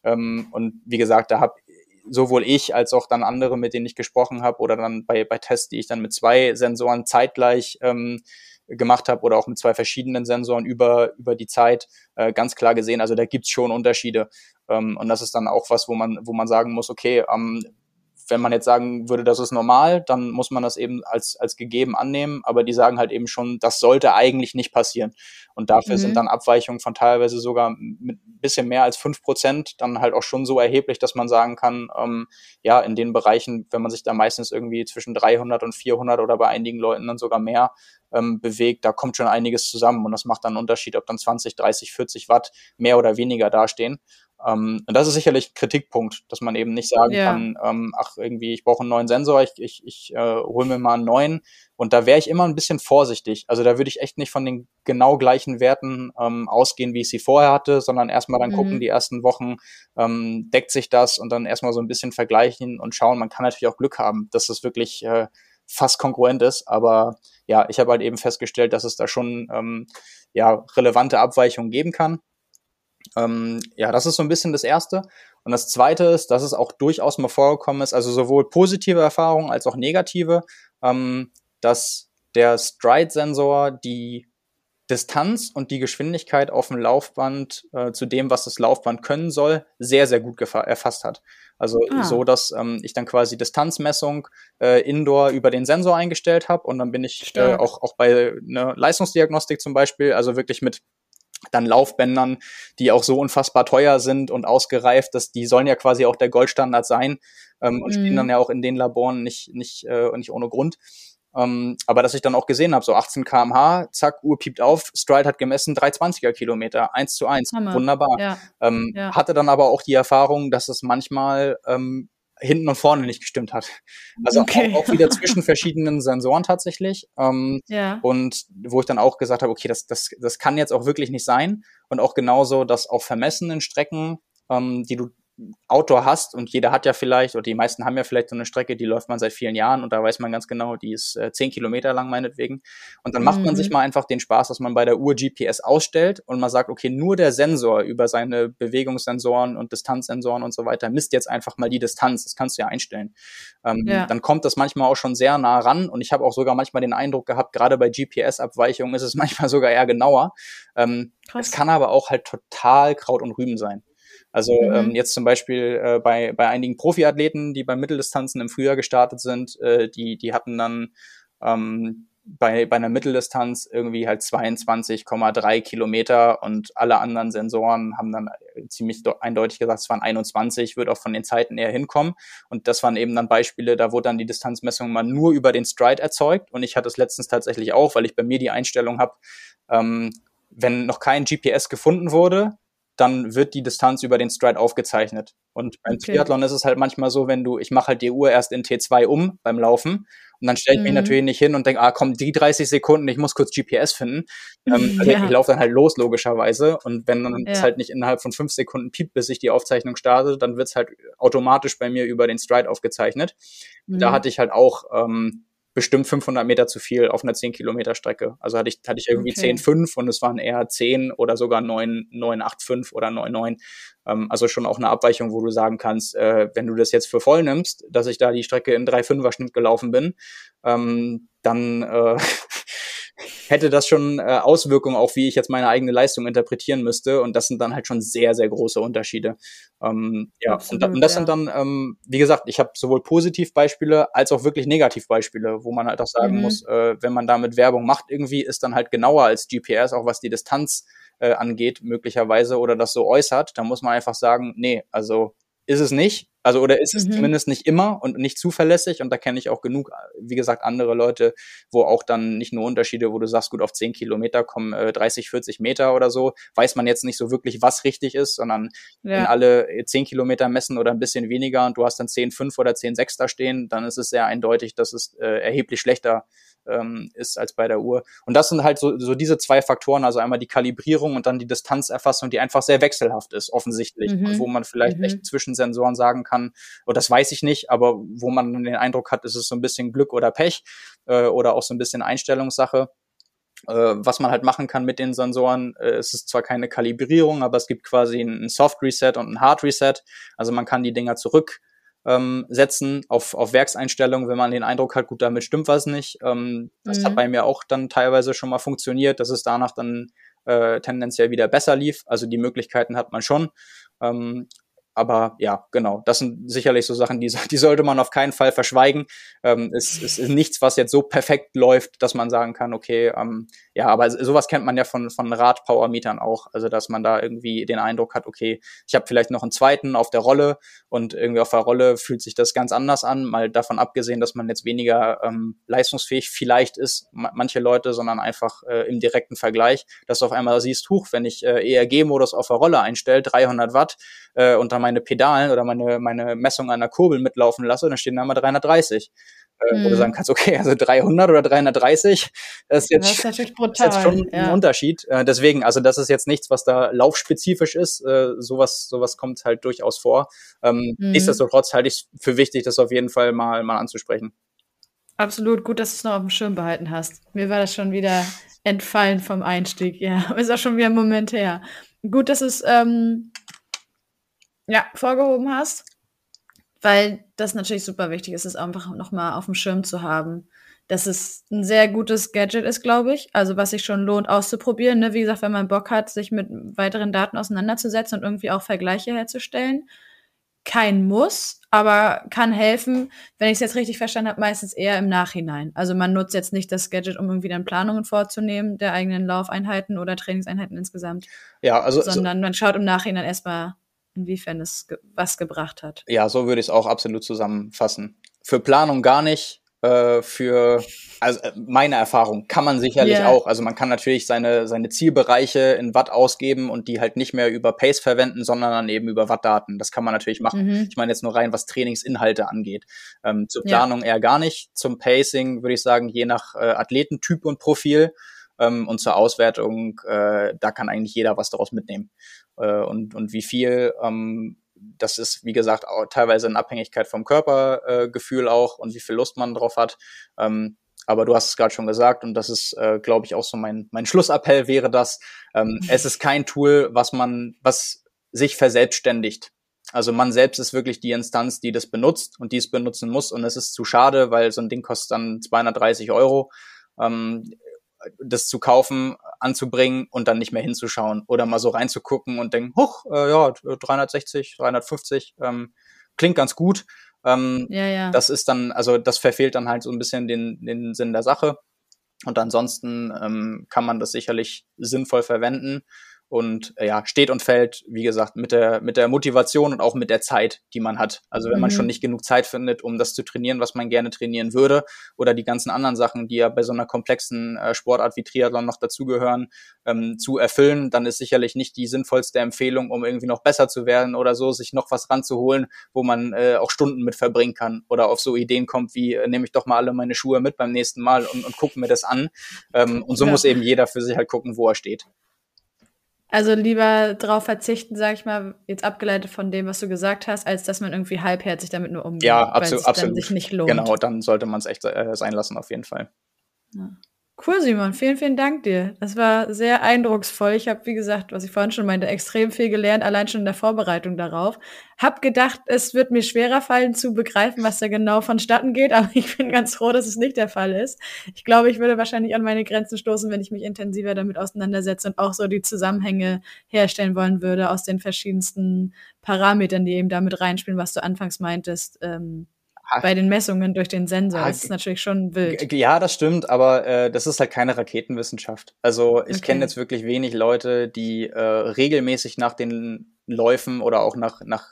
Ähm, und wie gesagt, da habe sowohl ich als auch dann andere, mit denen ich gesprochen habe, oder dann bei, bei Tests, die ich dann mit zwei Sensoren zeitgleich ähm, gemacht habe oder auch mit zwei verschiedenen Sensoren über, über die Zeit äh, ganz klar gesehen. Also da gibt's schon Unterschiede. Ähm, und das ist dann auch was, wo man, wo man sagen muss, okay, ähm, wenn man jetzt sagen würde, das ist normal, dann muss man das eben als, als gegeben annehmen. Aber die sagen halt eben schon, das sollte eigentlich nicht passieren. Und dafür Mhm. sind dann Abweichungen von teilweise sogar mit ein bisschen mehr als fünf Prozent dann halt auch schon so erheblich, dass man sagen kann, ähm, ja, in den Bereichen, wenn man sich da meistens irgendwie zwischen 300 und 400 oder bei einigen Leuten dann sogar mehr ähm, bewegt, da kommt schon einiges zusammen und das macht dann einen Unterschied, ob dann 20, 30, 40 Watt mehr oder weniger dastehen. Ähm, und das ist sicherlich ein Kritikpunkt, dass man eben nicht sagen Ja. kann, ähm, ach, irgendwie, ich brauche einen neuen Sensor, ich, ich, ich äh, hole mir mal einen neuen. Und da wäre ich immer ein bisschen vorsichtig. Also da würde ich echt nicht von den genau gleichen Werten ähm, ausgehen, wie ich sie vorher hatte, sondern erstmal dann Mhm. gucken, die ersten Wochen, ähm, deckt sich das und dann erstmal so ein bisschen vergleichen und schauen. Man kann natürlich auch Glück haben, dass es wirklich äh, fast konkurrent ist. Aber ja, ich habe halt eben festgestellt, dass es da schon ähm, ja, relevante Abweichungen geben kann. Ähm, ja, das ist so ein bisschen das Erste. Und das Zweite ist, dass es auch durchaus mal vorgekommen ist, also sowohl positive Erfahrungen als auch negative, ähm, dass der Stride-Sensor die Distanz und die Geschwindigkeit auf dem Laufband äh, zu dem, was das Laufband können soll, sehr, sehr gut erfasst hat. Also Ah. so, dass ähm, ich dann quasi Distanzmessung äh, indoor über den Sensor eingestellt habe und dann bin ich äh, auch, auch bei einer Leistungsdiagnostik zum Beispiel, also wirklich mit dann Laufbändern, die auch so unfassbar teuer sind und ausgereift, dass die sollen ja quasi auch der Goldstandard sein ähm, und stehen Mhm. dann ja auch in den Laboren nicht, nicht, äh, nicht ohne Grund. Ähm, aber dass ich dann auch gesehen habe, so 18 kmh, zack, Uhr piept auf, Stride hat gemessen, 320er Kilometer, 1 zu 1, Hammer. wunderbar. Ja. Ähm, Ja. Hatte dann aber auch die Erfahrung, dass es manchmal ähm, hinten und vorne nicht gestimmt hat. Also Okay. auch, auch wieder zwischen verschiedenen Sensoren tatsächlich. Ähm, Ja. und wo ich dann auch gesagt habe, okay, das, das, das kann jetzt auch wirklich nicht sein. Und auch genauso, dass auf vermessenen Strecken, ähm, die du Outdoor hast und jeder hat ja vielleicht, oder die meisten haben ja vielleicht so eine Strecke, die läuft man seit vielen Jahren und da weiß man ganz genau, die ist äh, zehn Kilometer lang meinetwegen. Und dann macht man Mhm. sich mal einfach den Spaß, dass man bei der Uhr GPS ausstellt und man sagt, okay, nur der Sensor über seine Bewegungssensoren und Distanzsensoren und so weiter misst jetzt einfach mal die Distanz. Das kannst du ja einstellen. Ähm, Ja. Dann kommt das manchmal auch schon sehr nah ran und ich habe auch sogar manchmal den Eindruck gehabt, gerade bei GPS-Abweichungen ist es manchmal sogar eher genauer. Ähm, es kann aber auch halt total Kraut und Rüben sein. Also Mhm. ähm, jetzt zum Beispiel äh, bei, bei einigen Profiathleten, die bei Mitteldistanzen im Frühjahr gestartet sind, äh, die, die hatten dann ähm, bei, bei einer Mitteldistanz irgendwie halt 22,3 Kilometer und alle anderen Sensoren haben dann äh, ziemlich eindeutig gesagt, es waren 21, wird auch von den Zeiten eher hinkommen. Und das waren eben dann Beispiele, da wurde dann die Distanzmessung mal nur über den Stride erzeugt. Und ich hatte es letztens tatsächlich auch, weil ich bei mir die Einstellung habe, ähm, wenn noch kein GPS gefunden wurde, dann wird die Distanz über den Stride aufgezeichnet. Und beim Okay. Triathlon ist es halt manchmal so, wenn du, ich mache halt die Uhr erst in T2 um beim Laufen und dann stelle ich mich Mhm. natürlich nicht hin und denke, ah komm, die 30 Sekunden, ich muss kurz GPS finden. Ähm, also Ja. ich laufe dann halt los, logischerweise. Und wenn dann es Ja. halt nicht innerhalb von fünf Sekunden piept, bis ich die Aufzeichnung starte, dann wird's halt automatisch bei mir über den Stride aufgezeichnet. Da Mhm. hatte ich halt auch ähm, bestimmt 500 Meter zu viel auf einer 10 Kilometer Strecke. Also hatte ich, hatte ich irgendwie Okay. 10,5 und es waren eher 10 oder sogar 9, 9,85 oder 9,9. Ähm, also schon auch eine Abweichung, wo du sagen kannst, äh, wenn du das jetzt für voll nimmst, dass ich da die Strecke in 3,5er Schnitt gelaufen bin, ähm, dann äh, hätte das schon äh, Auswirkungen auch, wie ich jetzt meine eigene Leistung interpretieren müsste. Und das sind dann halt schon sehr, sehr große Unterschiede. Ähm, ja, und, Absolut, und das ja. sind dann, ähm, wie gesagt, ich habe sowohl Positivbeispiele als auch wirklich Negativbeispiele, wo man halt auch sagen Mhm. muss, äh, wenn man damit Werbung macht, irgendwie ist dann halt genauer als GPS, auch was die Distanz äh, angeht, möglicherweise, oder das so äußert. Da muss man einfach sagen, nee, also ist es nicht. Also oder ist es Mhm. zumindest nicht immer und nicht zuverlässig. Und da kenne ich auch genug, wie gesagt, andere Leute, wo auch dann nicht nur Unterschiede, wo du sagst, gut, auf 10 Kilometer kommen äh, 30, 40 Meter oder so, weiß man jetzt nicht so wirklich, was richtig ist, sondern wenn Ja. alle äh, 10 Kilometer messen oder ein bisschen weniger und du hast dann 10,5 oder 10,6 da stehen, dann ist es sehr eindeutig, dass es äh, erheblich schlechter ähm, ist als bei der Uhr. Und das sind halt so, so diese zwei Faktoren, also einmal die Kalibrierung und dann die Distanzerfassung, die einfach sehr wechselhaft ist, offensichtlich, Mhm. wo man vielleicht Mhm. echt zwischen Sensoren sagen kann, oder das weiß ich nicht, aber wo man den Eindruck hat, ist es so ein bisschen Glück oder Pech äh, oder auch so ein bisschen Einstellungssache. Äh, was man halt machen kann mit den Sensoren, äh, es ist zwar keine Kalibrierung, aber es gibt quasi ein Soft Reset und ein Hard Reset. Also man kann die Dinger zurück ähm, setzen auf, auf Werkseinstellungen, wenn man den Eindruck hat, gut, damit stimmt was nicht. Ähm, das Mhm. hat bei mir auch dann teilweise schon mal funktioniert, dass es danach dann äh, tendenziell wieder besser lief. Also die Möglichkeiten hat man schon. Ähm, aber ja, genau, das sind sicherlich so Sachen, die, die sollte man auf keinen Fall verschweigen. Ähm, es, es ist nichts, was jetzt so perfekt läuft, dass man sagen kann, okay, ähm, ja, aber sowas kennt man ja von, von Rad-Power-Mietern auch. Also, dass man da irgendwie den Eindruck hat, okay, ich habe vielleicht noch einen zweiten auf der Rolle und irgendwie auf der Rolle fühlt sich das ganz anders an, mal davon abgesehen, dass man jetzt weniger ähm, leistungsfähig vielleicht ist, manche Leute, sondern einfach äh, im direkten Vergleich, dass du auf einmal siehst, huch, wenn ich äh, ERG-Modus auf der Rolle einstelle, 300 Watt äh, und dann meine Pedalen oder meine, meine Messung an der Kurbel mitlaufen lasse, dann stehen da mal 330 äh, mhm. wo du mhm. sagen kannst, okay, also 300 oder 330, das ist jetzt, das ist natürlich brutal, ist jetzt schon ja. ein Unterschied. Äh, deswegen, also das ist jetzt nichts, was da laufspezifisch ist. Äh, sowas, sowas kommt halt durchaus vor. Ähm, mhm. Nichtsdestotrotz halte ich es für wichtig, das auf jeden Fall mal, mal anzusprechen. Absolut, gut, dass du es noch auf dem Schirm behalten hast. Mir war das schon wieder entfallen vom Einstieg. Ja, ist auch schon wieder ein Moment her. Gut, dass es ähm, ja, vorgehoben hast weil das natürlich super wichtig ist, es einfach nochmal auf dem Schirm zu haben. Dass es ein sehr gutes Gadget ist, glaube ich. Also was sich schon lohnt auszuprobieren. Ne? Wie gesagt, wenn man Bock hat, sich mit weiteren Daten auseinanderzusetzen und irgendwie auch Vergleiche herzustellen. Kein Muss, aber kann helfen, wenn ich es jetzt richtig verstanden habe, meistens eher im Nachhinein. Also man nutzt jetzt nicht das Gadget, um irgendwie dann Planungen vorzunehmen der eigenen Laufeinheiten oder Trainingseinheiten insgesamt. Ja, also sondern man schaut im Nachhinein erstmal, inwiefern es ge was gebracht hat. Ja, so würde ich es auch absolut zusammenfassen. Für Planung gar nicht. Äh, für also äh, meine Erfahrung kann man sicherlich yeah. auch. Also man kann natürlich seine seine Zielbereiche in Watt ausgeben und die halt nicht mehr über Pace verwenden, sondern dann eben über Wattdaten. Das kann man natürlich machen. Mhm. Ich meine jetzt nur rein, was Trainingsinhalte angeht. Ähm, zur Planung ja. eher gar nicht. Zum Pacing würde ich sagen, je nach äh, Athletentyp und Profil ähm, und zur Auswertung, äh, da kann eigentlich jeder was daraus mitnehmen. Äh, und, und wie viel, ähm, das ist, wie gesagt, auch teilweise in Abhängigkeit vom Körpergefühl äh, auch und wie viel Lust man drauf hat. Ähm, aber du hast es gerade schon gesagt und das ist, äh, glaube ich, auch so mein, mein Schlussappell wäre das. Ähm, es ist kein Tool, was man, was sich verselbstständigt. Also man selbst ist wirklich die Instanz, die das benutzt und die es benutzen muss und es ist zu schade, weil so ein Ding kostet dann 230 Euro. Ähm, das zu kaufen, anzubringen und dann nicht mehr hinzuschauen oder mal so reinzugucken und denken, hoch, äh, ja, 360, 350, ähm, klingt ganz gut. Ähm, ja, ja. Das ist dann, also das verfehlt dann halt so ein bisschen den, den Sinn der Sache. Und ansonsten ähm, kann man das sicherlich sinnvoll verwenden und äh, ja, steht und fällt, wie gesagt, mit der, mit der Motivation und auch mit der Zeit, die man hat. Also wenn mhm. man schon nicht genug Zeit findet, um das zu trainieren, was man gerne trainieren würde, oder die ganzen anderen Sachen, die ja bei so einer komplexen äh, Sportart wie Triathlon noch dazugehören, ähm, zu erfüllen, dann ist sicherlich nicht die sinnvollste Empfehlung, um irgendwie noch besser zu werden oder so, sich noch was ranzuholen, wo man äh, auch Stunden mit verbringen kann oder auf so Ideen kommt wie, äh, nehme ich doch mal alle meine Schuhe mit beim nächsten Mal und, und gucke mir das an. Ähm, und so ja. muss eben jeder für sich halt gucken, wo er steht. Also lieber darauf verzichten, sag ich mal, jetzt abgeleitet von dem, was du gesagt hast, als dass man irgendwie halbherzig damit nur umgeht. Ja, absolut. Weil es sich nicht lohnt. Genau, dann sollte man es echt äh, sein lassen, auf jeden Fall. Ja. Cool, Simon. Vielen, vielen Dank dir. Das war sehr eindrucksvoll. Ich habe, wie gesagt, was ich vorhin schon meinte, extrem viel gelernt, allein schon in der Vorbereitung darauf. Hab gedacht, es wird mir schwerer fallen zu begreifen, was da genau vonstatten geht, aber ich bin ganz froh, dass es nicht der Fall ist. Ich glaube, ich würde wahrscheinlich an meine Grenzen stoßen, wenn ich mich intensiver damit auseinandersetze und auch so die Zusammenhänge herstellen wollen würde aus den verschiedensten Parametern, die eben damit reinspielen, was du anfangs meintest. Ähm, bei den Messungen durch den Sensor. Das ist natürlich schon wild. Ja, das stimmt, aber äh, das ist halt keine Raketenwissenschaft. Also ich okay. kenne jetzt wirklich wenig Leute, die äh, regelmäßig nach den Läufen oder auch nach, nach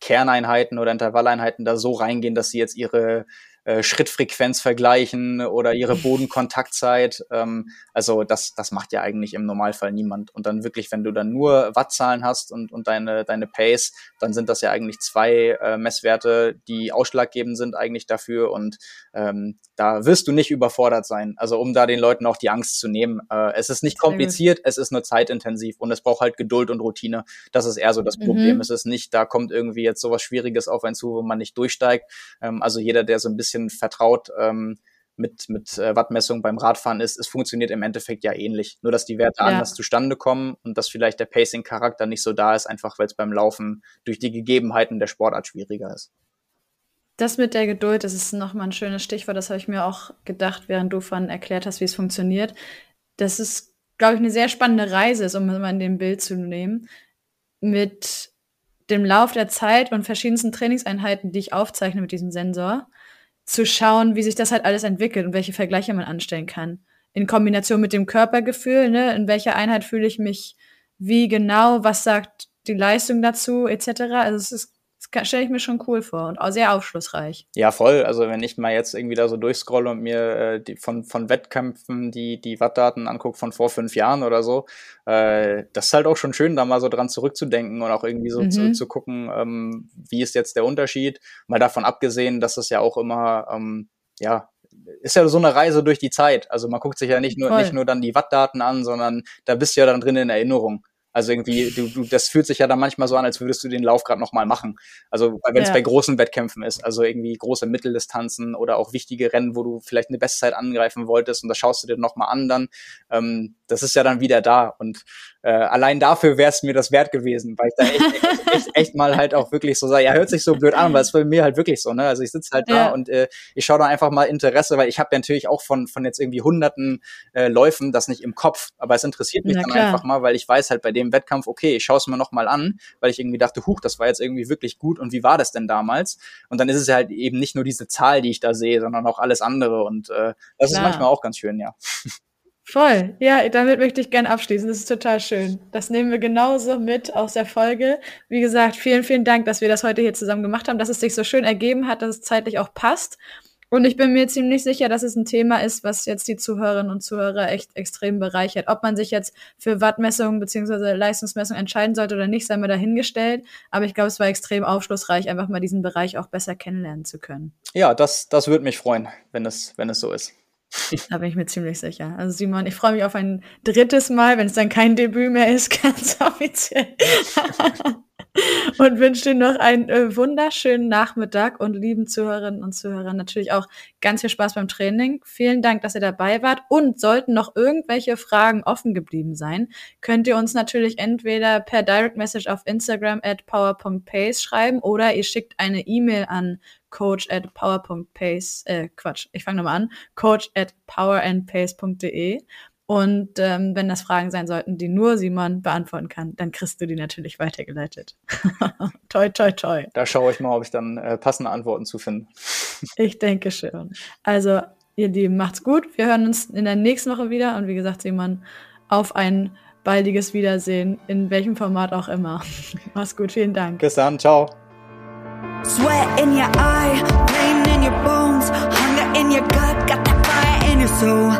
Kerneinheiten oder Intervalleinheiten da so reingehen, dass sie jetzt ihre äh, Schrittfrequenz vergleichen oder ihre Bodenkontaktzeit. Ähm, also das, das macht ja eigentlich im Normalfall niemand. Und dann wirklich, wenn du dann nur Wattzahlen hast und, und deine, deine Pace, dann sind das ja eigentlich zwei äh, Messwerte, die ausschlaggebend sind eigentlich dafür. Und ähm, da wirst du nicht überfordert sein. Also um da den Leuten auch die Angst zu nehmen. Äh, es ist nicht kompliziert, es ist nur zeitintensiv und es braucht halt Geduld und Routine. Das ist eher so das Problem. Mhm. Es ist nicht, da kommt irgendwie jetzt sowas Schwieriges auf einen zu, wo man nicht durchsteigt. Ähm, also jeder, der so ein bisschen bisschen vertraut ähm, mit, mit äh, Wattmessung beim Radfahren ist, es funktioniert im Endeffekt ja ähnlich. Nur, dass die Werte ja. anders zustande kommen und dass vielleicht der Pacing-Charakter nicht so da ist, einfach weil es beim Laufen durch die Gegebenheiten der Sportart schwieriger ist. Das mit der Geduld, das ist nochmal ein schönes Stichwort. Das habe ich mir auch gedacht, während du von erklärt hast, wie es funktioniert. Das ist, glaube ich, eine sehr spannende Reise, ist, um es mal in dem Bild zu nehmen. Mit dem Lauf der Zeit und verschiedensten Trainingseinheiten, die ich aufzeichne mit diesem Sensor, zu schauen, wie sich das halt alles entwickelt und welche Vergleiche man anstellen kann. In Kombination mit dem Körpergefühl, ne, in welcher Einheit fühle ich mich wie genau, was sagt die Leistung dazu, etc. Also es ist stelle ich mir schon cool vor und auch sehr aufschlussreich. Ja, voll. Also wenn ich mal jetzt irgendwie da so durchscrolle und mir äh, die, von, von Wettkämpfen die, die Wattdaten angucke von vor fünf Jahren oder so, äh, das ist halt auch schon schön, da mal so dran zurückzudenken und auch irgendwie so mhm. zu, zu gucken, ähm, wie ist jetzt der Unterschied. Mal davon abgesehen, dass es ja auch immer, ähm, ja, ist ja so eine Reise durch die Zeit. Also man guckt sich ja nicht nur, Voll. nicht nur dann die Wattdaten an, sondern da bist du ja dann drin in Erinnerung. Also irgendwie, du, du, das fühlt sich ja dann manchmal so an, als würdest du den Lauf gerade nochmal machen. Also wenn es ja. bei großen Wettkämpfen ist, also irgendwie große Mitteldistanzen oder auch wichtige Rennen, wo du vielleicht eine Bestzeit angreifen wolltest und da schaust du dir nochmal an dann, ähm, das ist ja dann wieder da. Und äh, allein dafür wäre es mir das wert gewesen, weil ich da echt, echt, echt, echt mal halt auch wirklich so sage, ja, hört sich so blöd an, aber es bei mir halt wirklich so, ne? Also ich sitze halt ja. da und äh, ich schaue da einfach mal Interesse, weil ich habe ja natürlich auch von, von jetzt irgendwie hunderten äh, Läufen das nicht im Kopf, aber es interessiert mich Na, dann klar. einfach mal, weil ich weiß halt bei dem Wettkampf, okay, ich schaue es mir nochmal an, weil ich irgendwie dachte, huch, das war jetzt irgendwie wirklich gut und wie war das denn damals? Und dann ist es ja halt eben nicht nur diese Zahl, die ich da sehe, sondern auch alles andere und äh, das klar. ist manchmal auch ganz schön, ja. Voll. Ja, damit möchte ich gerne abschließen. Das ist total schön. Das nehmen wir genauso mit aus der Folge. Wie gesagt, vielen, vielen Dank, dass wir das heute hier zusammen gemacht haben, dass es sich so schön ergeben hat, dass es zeitlich auch passt. Und ich bin mir ziemlich sicher, dass es ein Thema ist, was jetzt die Zuhörerinnen und Zuhörer echt extrem bereichert. Ob man sich jetzt für Wattmessungen beziehungsweise Leistungsmessung entscheiden sollte oder nicht, sei mir dahingestellt. Aber ich glaube, es war extrem aufschlussreich, einfach mal diesen Bereich auch besser kennenlernen zu können. Ja, das, das würde mich freuen, wenn es, wenn es so ist. Da bin ich mir ziemlich sicher. Also Simon, ich freue mich auf ein drittes Mal, wenn es dann kein Debüt mehr ist, ganz offiziell. und wünsche dir noch einen äh, wunderschönen Nachmittag und lieben Zuhörerinnen und Zuhörern natürlich auch ganz viel Spaß beim Training. Vielen Dank, dass ihr dabei wart. Und sollten noch irgendwelche Fragen offen geblieben sein, könnt ihr uns natürlich entweder per Direct Message auf Instagram at power.pace schreiben oder ihr schickt eine E-Mail an coach at power.pace, äh, Quatsch, ich fange nochmal an, coach at powerandpace.de. Und ähm, wenn das Fragen sein sollten, die nur Simon beantworten kann, dann kriegst du die natürlich weitergeleitet. toi, toi, toi. Da schaue ich mal, ob ich dann äh, passende Antworten zu finde. ich denke schon. Also, ihr Lieben, macht's gut. Wir hören uns in der nächsten Woche wieder. Und wie gesagt, Simon, auf ein baldiges Wiedersehen, in welchem Format auch immer. Mach's gut, vielen Dank. Bis dann, ciao. Sweat in your eye, pain in your bones, hunger in your gut, got that fire in your soul,